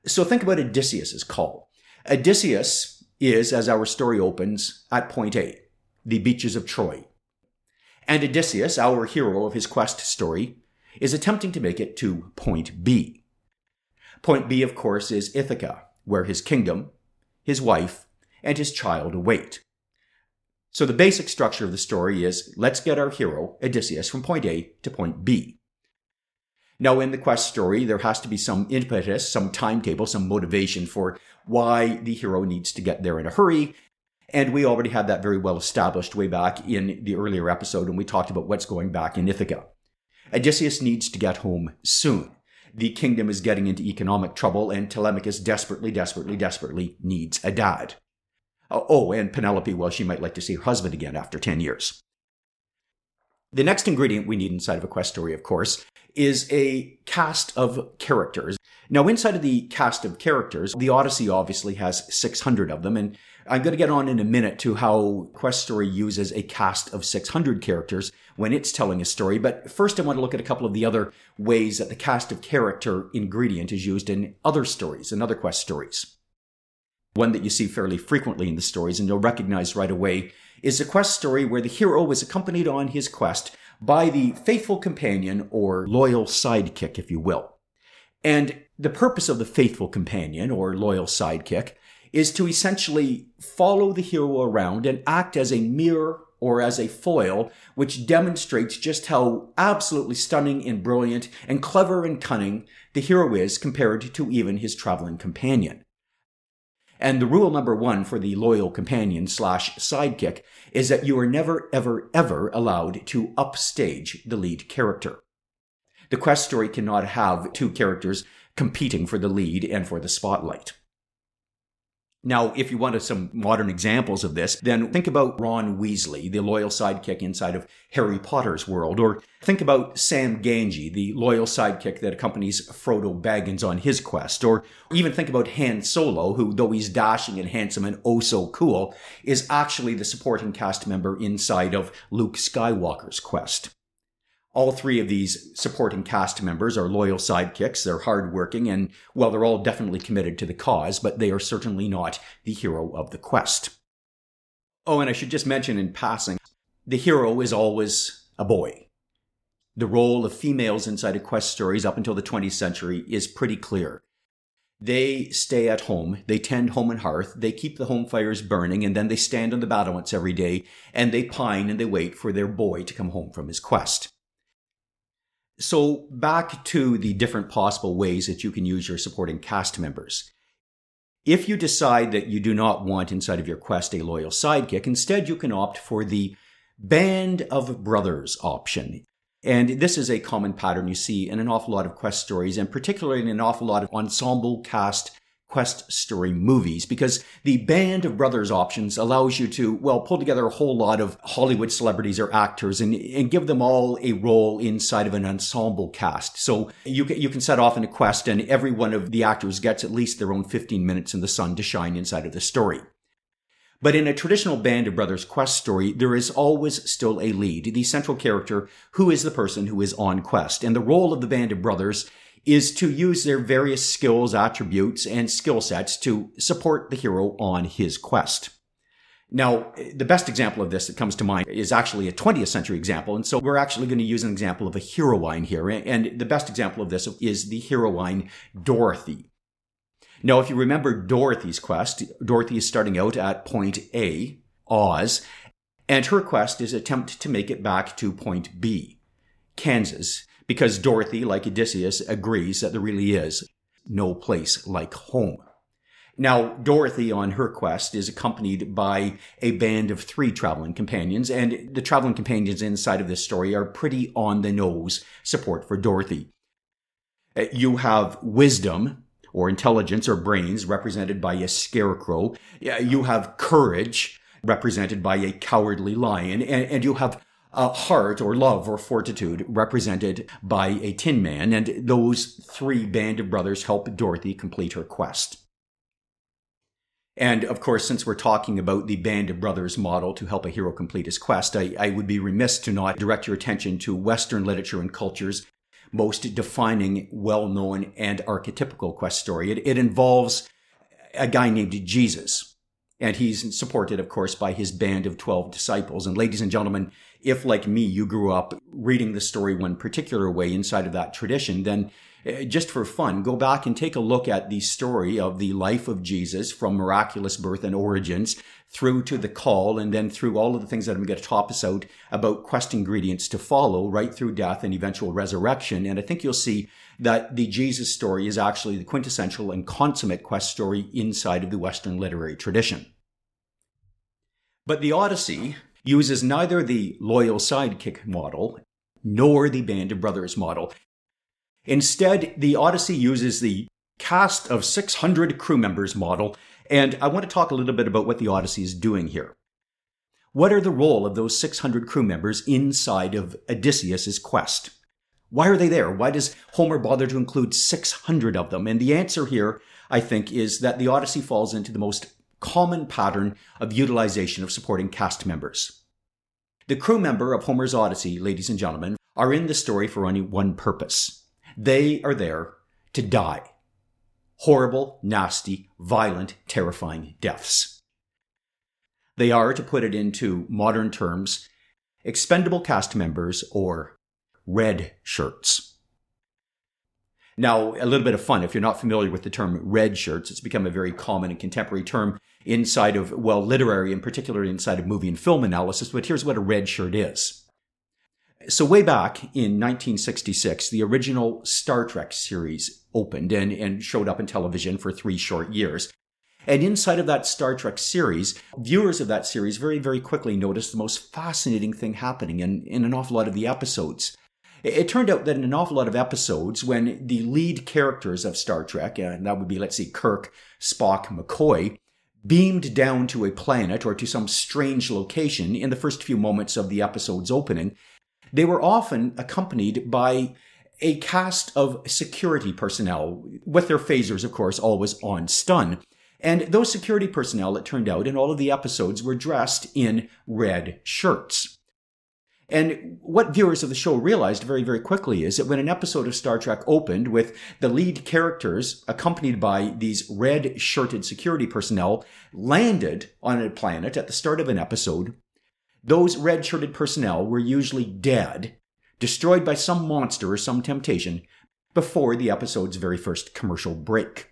Speaker 1: So think about Odysseus's call. Odysseus is, as our story opens, at point A, the beaches of Troy. And Odysseus, our hero of his quest story, is attempting to make it to point B. Point B, of course, is Ithaca, where his kingdom, his wife, and his child await. So the basic structure of the story is let's get our hero, Odysseus, from point A to point B. Now, in the quest story, there has to be some impetus, some timetable, some motivation for why the hero needs to get there in a hurry. And we already had that very well established way back in the earlier episode when we talked about what's going back in Ithaca. Odysseus needs to get home soon. The kingdom is getting into economic trouble, and Telemachus desperately, desperately, desperately needs a dad. Uh, oh, and Penelope, well, she might like to see her husband again after 10 years. The next ingredient we need inside of a quest story, of course, is a cast of characters. Now, inside of the cast of characters, the Odyssey obviously has 600 of them, and I'm going to get on in a minute to how Quest Story uses a cast of 600 characters when it's telling a story. But first, I want to look at a couple of the other ways that the cast of character ingredient is used in other stories and other Quest stories. One that you see fairly frequently in the stories and you'll recognize right away is a quest story where the hero is accompanied on his quest by the faithful companion or loyal sidekick, if you will. And the purpose of the faithful companion or loyal sidekick is to essentially follow the hero around and act as a mirror or as a foil, which demonstrates just how absolutely stunning and brilliant and clever and cunning the hero is compared to even his traveling companion. And the rule number one for the loyal companion slash sidekick is that you are never, ever, ever allowed to upstage the lead character. The quest story cannot have two characters competing for the lead and for the spotlight. Now, if you wanted some modern examples of this, then think about Ron Weasley, the loyal sidekick inside of Harry Potter's world, or think about Sam Gamgee, the loyal sidekick that accompanies Frodo Baggins on his quest, or even think about Han Solo, who, though he's dashing and handsome and oh so cool, is actually the supporting cast member inside of Luke Skywalker's quest. All three of these supporting cast members are loyal sidekicks. They're hardworking and, well, they're all definitely committed to the cause, but they are certainly not the hero of the quest. Oh, and I should just mention in passing, the hero is always a boy. The role of females inside of quest stories up until the 20th century is pretty clear. They stay at home, they tend home and hearth, they keep the home fires burning, and then they stand on the battlements every day and they pine and they wait for their boy to come home from his quest. So back to the different possible ways that you can use your supporting cast members. If you decide that you do not want inside of your quest a loyal sidekick, instead you can opt for the Band of Brothers option. And this is a common pattern you see in an awful lot of quest stories, and particularly in an awful lot of ensemble cast quest story movies because the band of brothers options allows you to, well, pull together a whole lot of Hollywood celebrities or actors and, and give them all a role inside of an ensemble cast. So you can, you can set off in a quest and every one of the actors gets at least their own 15 minutes in the sun to shine inside of the story. But in a traditional Band of Brothers quest story, there is always still a lead, the central character who is the person who is on quest. And the role of the Band of Brothers is to use their various skills, attributes, and skill sets to support the hero on his quest. Now, the best example of this that comes to mind is actually a 20th century example. And so we're actually going to use an example of a heroine here. And the best example of this is the heroine Dorothy. Now, if you remember Dorothy's quest, Dorothy is starting out at point A, Oz, and her quest is attempt to make it back to point B, Kansas, because Dorothy, like Odysseus, agrees that there really is no place like home. Now, Dorothy on her quest is accompanied by a band of three traveling companions, and the traveling companions inside of this story are pretty on the nose support for Dorothy. Uh, you have wisdom, or intelligence, or brains, represented by a scarecrow. You have courage, represented by a cowardly lion, and, and you have uh, heart or love or fortitude represented by a tin man and those three band of brothers help dorothy complete her quest and of course since we're talking about the band of brothers model to help a hero complete his quest I, I would be remiss to not direct your attention to western literature and culture's most defining well-known and archetypical quest story it, it involves a guy named jesus and he's supported, of course, by his band of 12 disciples. And ladies and gentlemen, if like me, you grew up reading the story one particular way inside of that tradition, then eh, just for fun, go back and take a look at the story of the life of Jesus from miraculous birth and origins through to the call and then through all of the things that I'm going to top us out about quest ingredients to follow right through death and eventual resurrection. And I think you'll see that the Jesus story is actually the quintessential and consummate quest story inside of the Western literary tradition. But the Odyssey uses neither the loyal sidekick model nor the Band of Brothers model. Instead, the Odyssey uses the cast of 600 crew members model, and I want to talk a little bit about what the Odyssey is doing here. What are the role of those 600 crew members inside of Odysseus's quest? Why are they there? Why does Homer bother to include 600 of them? And the answer here, I think, is that the Odyssey falls into the most common pattern of utilization of supporting cast members. The crew member of Homer's Odyssey, ladies and gentlemen, are in the story for only one purpose. They are there to die. Horrible, nasty, violent, terrifying deaths. They are, to put it into modern terms, expendable cast members or red shirts. Now, a little bit of fun. If you're not familiar with the term red shirts, it's become a very common and contemporary term inside of, well, literary and particularly inside of movie and film analysis. But here's what a red shirt is. So way back in 1966, the original Star Trek series opened and, and showed up in television for three short years. And inside of that Star Trek series, viewers of that series very, very quickly noticed the most fascinating thing happening in, in an awful lot of the episodes. It turned out that in an awful lot of episodes, when the lead characters of Star Trek, and that would be, let's see, Kirk, Spock, McCoy, beamed down to a planet or to some strange location in the first few moments of the episode's opening, they were often accompanied by a cast of security personnel, with their phasers, of course, always on stun. And those security personnel, it turned out, in all of the episodes were dressed in red shirts. And what viewers of the show realized very, very quickly is that when an episode of Star Trek opened with the lead characters accompanied by these red shirted security personnel landed on a planet at the start of an episode, those red shirted personnel were usually dead, destroyed by some monster or some temptation, before the episode's very first commercial break.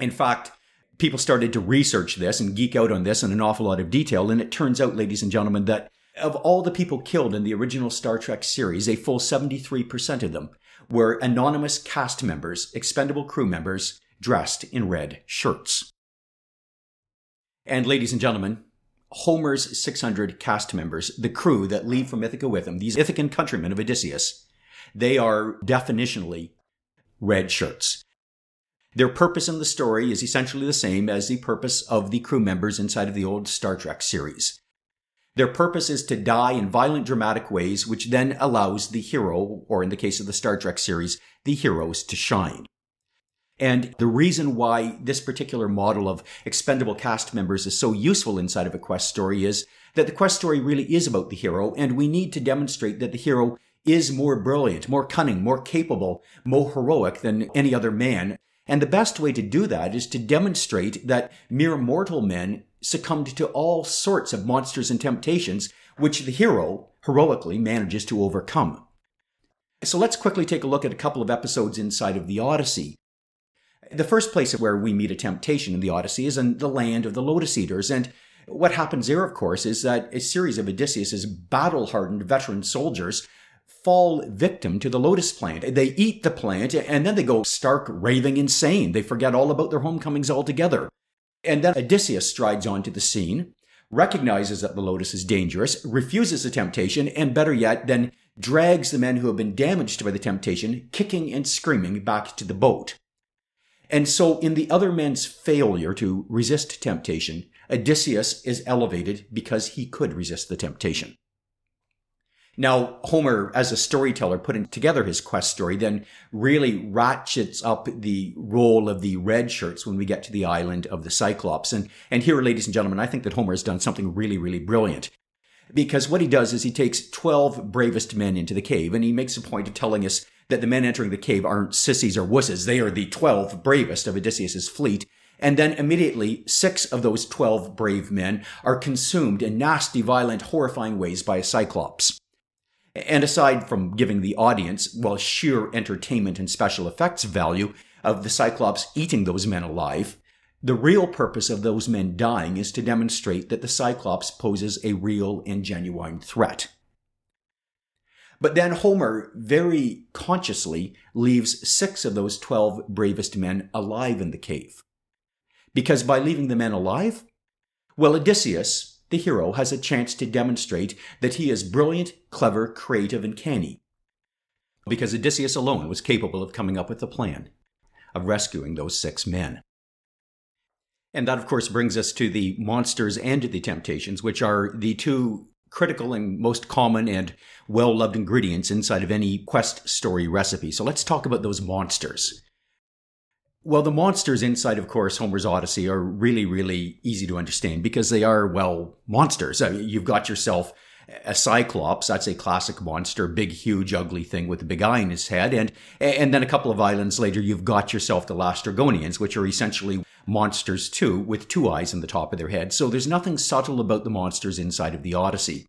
Speaker 1: In fact, people started to research this and geek out on this in an awful lot of detail, and it turns out, ladies and gentlemen, that of all the people killed in the original Star Trek series, a full 73% of them were anonymous cast members, expendable crew members, dressed in red shirts. And ladies and gentlemen, Homer's 600 cast members, the crew that leave from Ithaca with him, these Ithacan countrymen of Odysseus, they are definitionally red shirts. Their purpose in the story is essentially the same as the purpose of the crew members inside of the old Star Trek series. Their purpose is to die in violent, dramatic ways, which then allows the hero, or in the case of the Star Trek series, the heroes to shine. And the reason why this particular model of expendable cast members is so useful inside of a quest story is that the quest story really is about the hero, and we need to demonstrate that the hero is more brilliant, more cunning, more capable, more heroic than any other man. And the best way to do that is to demonstrate that mere mortal men succumbed to all sorts of monsters and temptations, which the hero heroically manages to overcome. So let's quickly take a look at a couple of episodes inside of the Odyssey. The first place where we meet a temptation in the Odyssey is in the land of the Lotus Eaters, and what happens there, of course, is that a series of Odysseus's battle-hardened veteran soldiers fall victim to the lotus plant. They eat the plant and then they go stark raving insane. They forget all about their homecomings altogether. And then Odysseus strides onto the scene, recognizes that the lotus is dangerous, refuses the temptation, and better yet, then drags the men who have been damaged by the temptation, kicking and screaming, back to the boat. And so, in the other men's failure to resist temptation, Odysseus is elevated because he could resist the temptation. Now, Homer, as a storyteller, putting together his quest story, then really ratchets up the role of the red shirts when we get to the island of the Cyclops. And, and here, ladies and gentlemen, I think that Homer has done something really, really brilliant. Because what he does is he takes 12 bravest men into the cave, and he makes a point of telling us that the men entering the cave aren't sissies or wusses. They are the 12 bravest of Odysseus's fleet. And then immediately, six of those 12 brave men are consumed in nasty, violent, horrifying ways by a Cyclops. And aside from giving the audience, well, sheer entertainment and special effects value of the Cyclops eating those men alive, the real purpose of those men dying is to demonstrate that the Cyclops poses a real and genuine threat. But then Homer very consciously leaves six of those 12 bravest men alive in the cave. Because by leaving the men alive, well, Odysseus, the hero has a chance to demonstrate that he is brilliant, clever, creative, and canny. Because Odysseus alone was capable of coming up with the plan of rescuing those six men. And that, of course, brings us to the monsters and the temptations, which are the two critical and most common and well loved ingredients inside of any quest story recipe. So let's talk about those monsters. Well, the monsters inside, of course, Homer's Odyssey are really, really easy to understand because they are, well, monsters. I mean, you've got yourself a cyclops that's a classic monster big huge ugly thing with a big eye in his head and and then a couple of islands later you've got yourself the laestrygonians which are essentially monsters too with two eyes in the top of their head so there's nothing subtle about the monsters inside of the odyssey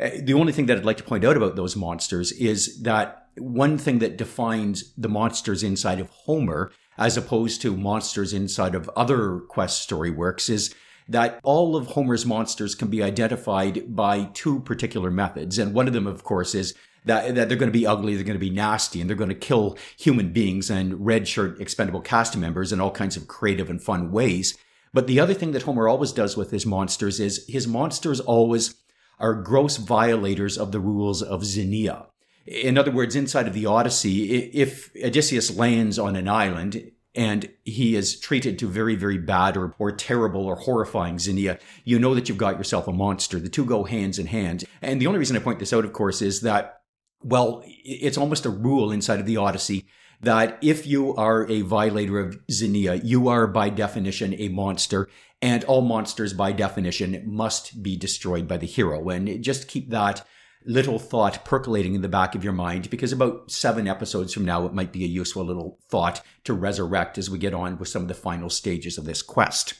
Speaker 1: uh, the only thing that i'd like to point out about those monsters is that one thing that defines the monsters inside of homer as opposed to monsters inside of other quest story works is that all of Homer's monsters can be identified by two particular methods. And one of them, of course, is that, that they're going to be ugly, they're going to be nasty, and they're going to kill human beings and red shirt expendable cast members in all kinds of creative and fun ways. But the other thing that Homer always does with his monsters is his monsters always are gross violators of the rules of Xenia. In other words, inside of the Odyssey, if Odysseus lands on an island and he is treated to very, very bad or, or terrible or horrifying Xenia, you know that you've got yourself a monster. The two go hands in hand. And the only reason I point this out, of course, is that, well, it's almost a rule inside of the Odyssey that if you are a violator of Xenia, you are by definition a monster, and all monsters by definition must be destroyed by the hero. And just keep that little thought percolating in the back of your mind because about seven episodes from now, it might be a useful little thought to resurrect as we get on with some of the final stages of this quest.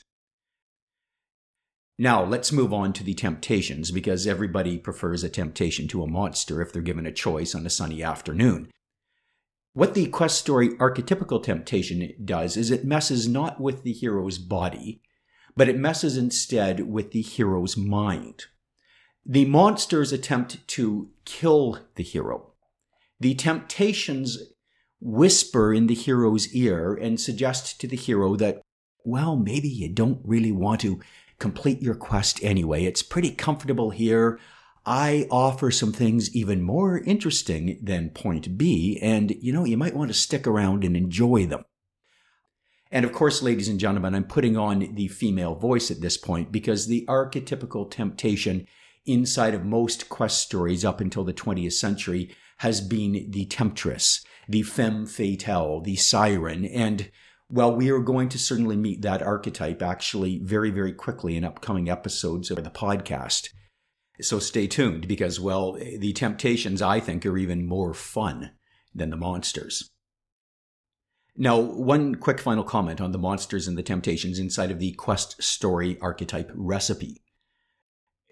Speaker 1: Now, let's move on to the temptations because everybody prefers a temptation to a monster if they're given a choice on a sunny afternoon. What the quest story archetypical temptation does is it messes not with the hero's body, but it messes instead with the hero's mind. The monsters attempt to kill the hero. The temptations whisper in the hero's ear and suggest to the hero that, well, maybe you don't really want to complete your quest anyway. It's pretty comfortable here. I offer some things even more interesting than point B, and you know, you might want to stick around and enjoy them. And of course, ladies and gentlemen, I'm putting on the female voice at this point because the archetypical temptation inside of most quest stories up until the 20th century has been the temptress, the femme fatale, the siren, and well, we are going to certainly meet that archetype actually very, very quickly in upcoming episodes of the podcast. So stay tuned because, well, the temptations I think are even more fun than the monsters. Now, one quick final comment on the monsters and the temptations inside of the quest story archetype recipe.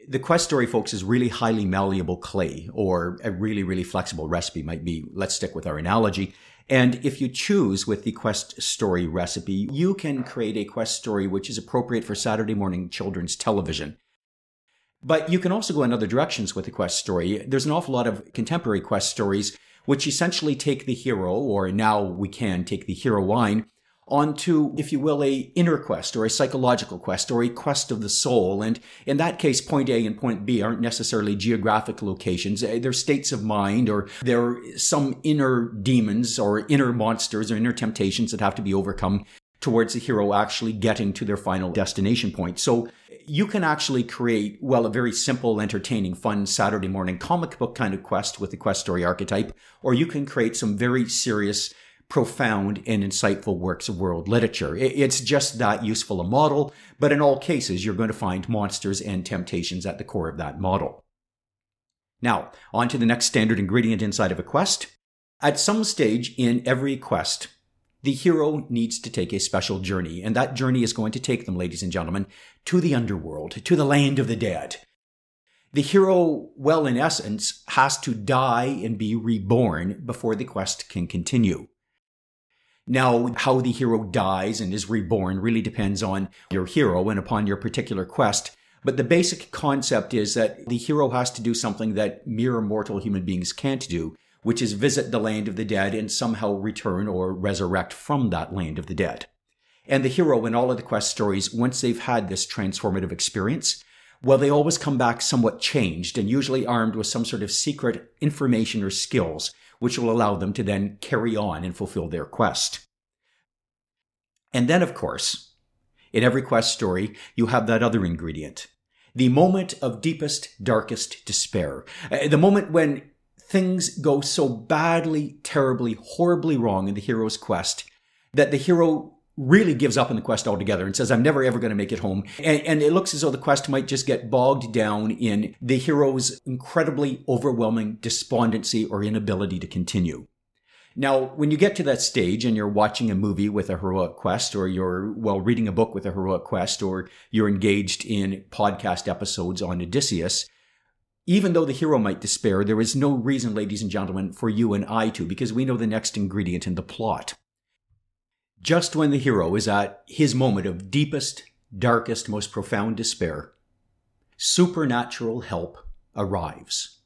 Speaker 1: The quest story, folks, is really highly malleable clay, or a really, really flexible recipe might be. Let's stick with our analogy. And if you choose with the quest story recipe, you can create a quest story which is appropriate for Saturday morning children's television. But you can also go in other directions with the quest story. There's an awful lot of contemporary quest stories which essentially take the hero, or now we can take the heroine, onto, if you will, a inner quest or a psychological quest or a quest of the soul. And in that case, point A and point B aren't necessarily geographic locations. Eh, they're states of mind or they're some inner demons or inner monsters or inner temptations that have to be overcome towards the hero actually getting to their final destination point. So you can actually create, well, a very simple, entertaining, fun Saturday morning comic book kind of quest with the quest story archetype, or you can create some very serious profound and insightful works of world literature. It's just that useful a model, but in all cases, you're going to find monsters and temptations at the core of that model. Now, on to the next standard ingredient inside of a quest. At some stage in every quest, the hero needs to take a special journey, and that journey is going to take them, ladies and gentlemen, to the underworld, to the land of the dead. The hero, well, in essence, has to die and be reborn before the quest can continue. Now, how the hero dies and is reborn really depends on your hero and upon your particular quest. But the basic concept is that the hero has to do something that mere mortal human beings can't do, which is visit the land of the dead and somehow return or resurrect from that land of the dead. And the hero in all of the quest stories, once they've had this transformative experience, well, they always come back somewhat changed and usually armed with some sort of secret information or skills which will allow them to then carry on and fulfill their quest. And then, of course, in every quest story, you have that other ingredient the moment of deepest, darkest despair. Uh, the moment when things go so badly, terribly, horribly wrong in the hero's quest that the hero really gives up on the quest altogether and says, I'm never ever going to make it home. And, and, it looks as though the quest might just get bogged down in the hero's incredibly overwhelming despondency or inability to continue. Now, when you get to that stage and you're watching a movie with a heroic quest, or you're, well, reading a book with a heroic quest, or you're engaged in podcast episodes on Odysseus, even though the hero might despair, there is no reason, ladies and gentlemen, for you and I to, because we know the next ingredient in the plot. Just when the hero is at his moment of deepest, darkest, most profound despair, supernatural help arrives.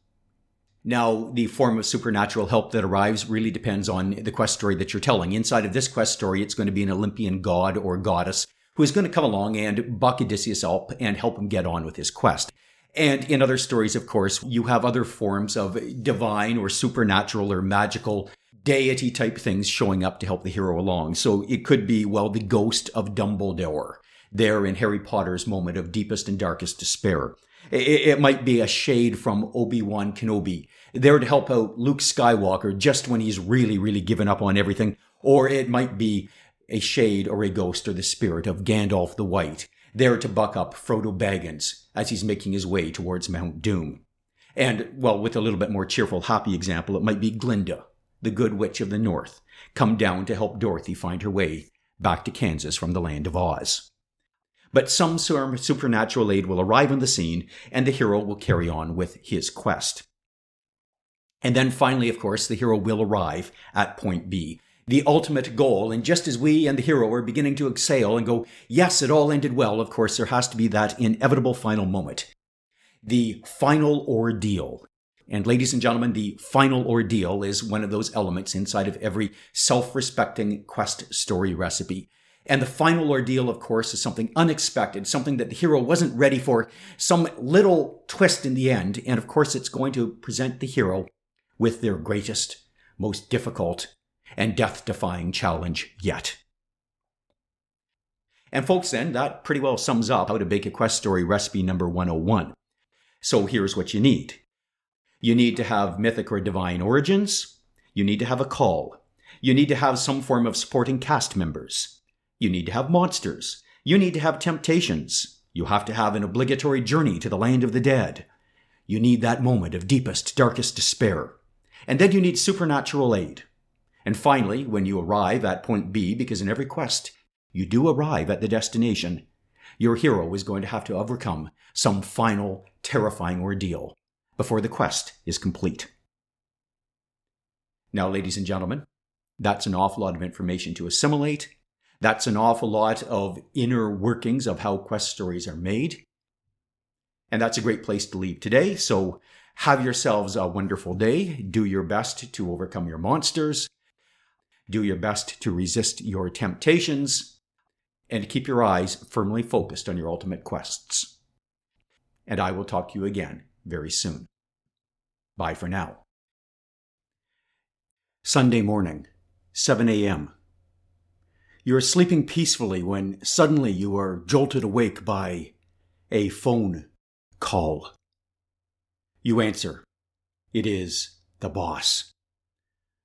Speaker 1: Now, the form of supernatural help that arrives really depends on the quest story that you're telling. Inside of this quest story, it's going to be an Olympian god or goddess who is going to come along and buck Odysseus up and help him get on with his quest. And in other stories, of course, you have other forms of divine or supernatural or magical deity type things showing up to help the hero along. So it could be, well, the ghost of Dumbledore there in Harry Potter's moment of deepest and darkest despair. It, might be a shade from Obi-Wan Kenobi there to help out Luke Skywalker just when he's really, really given up on everything. Or it might be a shade or a ghost or the spirit of Gandalf the White there to buck up Frodo Baggins as he's making his way towards Mount Doom. And, well, with a little bit more cheerful, happy example, it might be Glinda the Good Witch of the North, come down to help Dorothy find her way back to Kansas from the land of Oz. But some supernatural aid will arrive on the scene, and the hero will carry on with his quest. And then finally, of course, the hero will arrive at point B, the ultimate goal. And just as we and the hero are beginning to exhale and go, yes, it all ended well, of course, there has to be that inevitable final moment. The final ordeal. And ladies and gentlemen, the final ordeal is one of those elements inside of every self-respecting quest story recipe. And the final ordeal, of course, is something unexpected, something that the hero wasn't ready for, some little twist in the end. And of course, it's going to present the hero with their greatest, most difficult, and death defying challenge yet. And folks, then, that pretty well sums up how to bake a quest story recipe number 101. So here's what you need. You need to have mythic or divine origins. You need to have a call. You need to have some form of supporting cast members. You need to have monsters. You need to have temptations. You have to have an obligatory journey to the land of the dead. You need that moment of deepest, darkest despair. And then you need supernatural aid. And finally, when you arrive at point B, because in every quest, you do arrive at the destination, your hero is going to have to overcome some final, terrifying ordeal before the quest is complete. Now, ladies and gentlemen, that's an awful lot of information to assimilate. That's an awful lot of inner workings of how quest stories are made. And that's a great place to leave today. So have yourselves a wonderful day. Do your best to overcome your monsters. Do your best to resist your temptations. And keep your eyes firmly focused on your ultimate quests. And I will talk to you again very soon. Bye for now. Sunday morning, 7 a.m. You are sleeping peacefully when suddenly you are jolted awake by a phone call. You answer. It is the boss.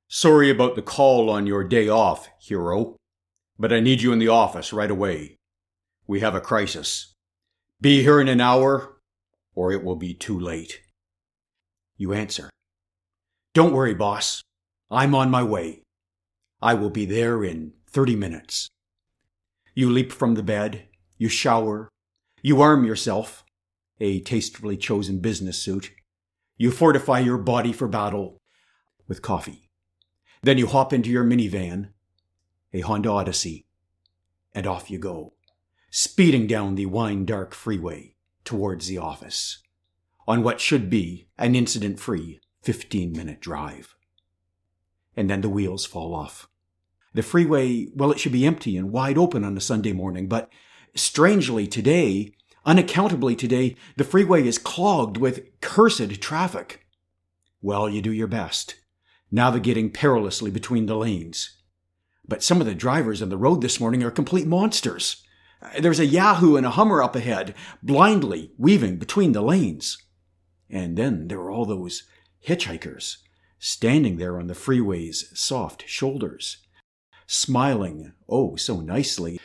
Speaker 1: Sorry about the call on your day off, hero, but I need you in the office right away. We have a crisis. Be here in an hour, or it will be too late. You answer. Don't worry, boss. I'm on my way. I will be there in 30 minutes. You leap from the bed. You shower. You arm yourself, a tastefully chosen business suit. You fortify your body for battle with coffee. Then you hop into your minivan, a Honda Odyssey, and off you go, speeding down the wine dark freeway towards the office on what should be an incident free 15 minute drive. And then the wheels fall off. The freeway, well, it should be empty and wide open on a Sunday morning, but strangely today, unaccountably today, the freeway is clogged with cursed traffic. Well, you do your best, navigating perilously between the lanes. But some of the drivers on the road this morning are complete monsters. There's a Yahoo and a Hummer up ahead, blindly weaving between the lanes. And then there were all those hitchhikers standing there on the freeway's soft shoulders, smiling oh so nicely.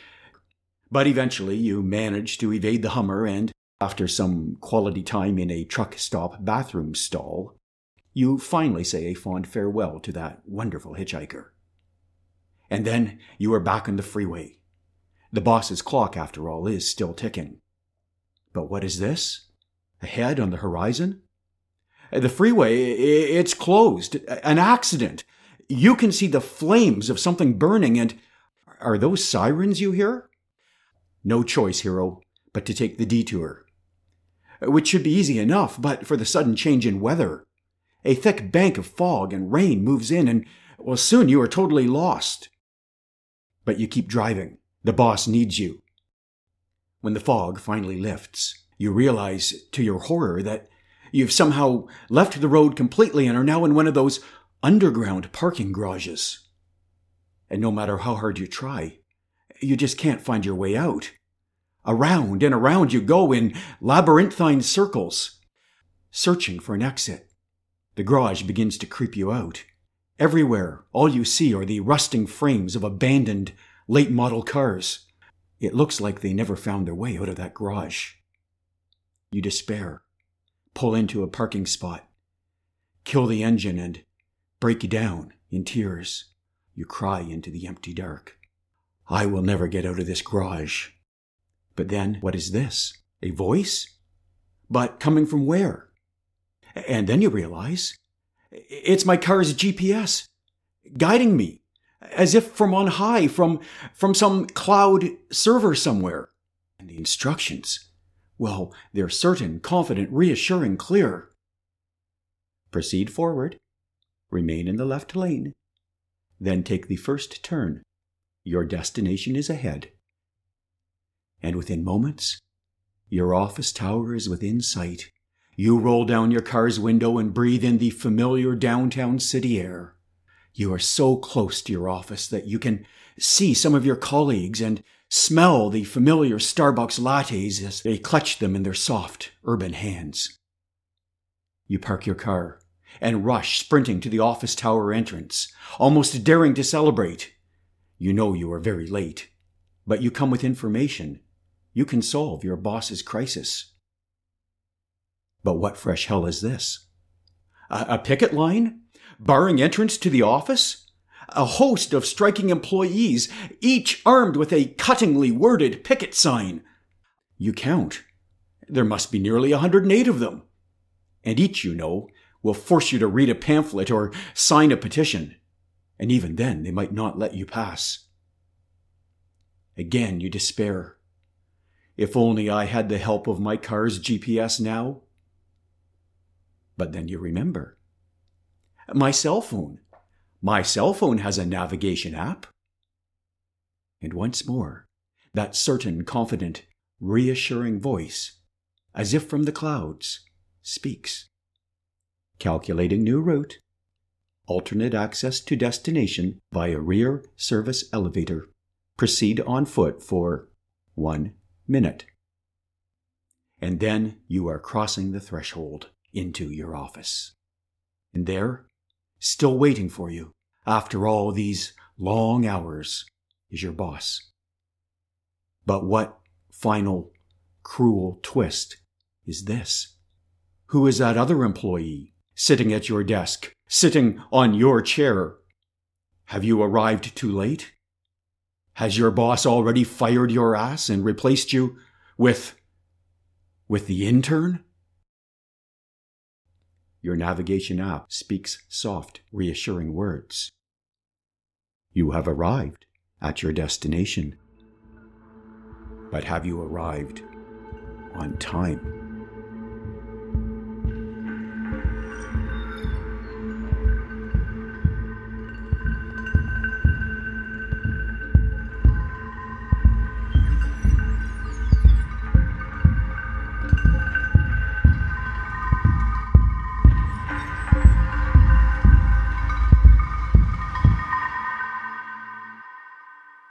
Speaker 1: But eventually you manage to evade the Hummer and, after some quality time in a truck stop bathroom stall, you finally say a fond farewell to that wonderful hitchhiker. And then you are back on the freeway. The boss's clock, after all, is still ticking. But what is this? Ahead on the horizon? Uh, the freeway, it's closed. An accident. You can see the flames of something burning, and are those sirens you hear? No choice, hero, but to take the detour. Which should be easy enough, but for the sudden change in weather. A thick bank of fog and rain moves in, and well, soon you are totally lost. But you keep driving. The boss needs you. When the fog finally lifts, you realize to your horror that you've somehow left the road completely and are now in one of those underground parking garages. And no matter how hard you try, you just can't find your way out. Around and around you go in labyrinthine circles, searching for an exit. The garage begins to creep you out. Everywhere, all you see are the rusting frames of abandoned late model cars. It looks like they never found their way out of that garage. You despair, pull into a parking spot, kill the engine, and break down in tears. You cry into the empty dark. I will never get out of this garage. But then, what is this? A voice? But coming from where? And then you realize it's my car's GPS guiding me as if from on high, from, from some cloud server somewhere. And the instructions, well, they're certain, confident, reassuring, clear. Proceed forward, remain in the left lane, then take the first turn. Your destination is ahead. And within moments, your office tower is within sight. You roll down your car's window and breathe in the familiar downtown city air. You are so close to your office that you can see some of your colleagues and smell the familiar Starbucks lattes as they clutch them in their soft, urban hands. You park your car and rush sprinting to the office tower entrance, almost daring to celebrate. You know you are very late, but you come with information. You can solve your boss's crisis. But what fresh hell is this? A, a picket line? barring entrance to the office? A host of striking employees, each armed with a cuttingly worded picket sign. You count. There must be nearly a 108 of them. And each, you know, will force you to read a pamphlet or sign a petition. And even then, they might not let you pass. Again, you despair. If only I had the help of my car's GPS now. But then you remember. My cell phone. My cell phone has a navigation app. And once more, that certain, confident, reassuring voice, as if from the clouds, speaks. Calculating new route. Alternate access to destination via rear service elevator. Proceed on foot for one minute. And then you are crossing the threshold into your office. And there, still waiting for you after all these long hours is your boss. But what final cruel twist is this? Who is that other employee sitting at your desk, sitting on your chair? Have you arrived too late? Has your boss already fired your ass and replaced you with, with the intern? Your navigation app speaks soft, reassuring words. You have arrived at your destination. But have you arrived on time?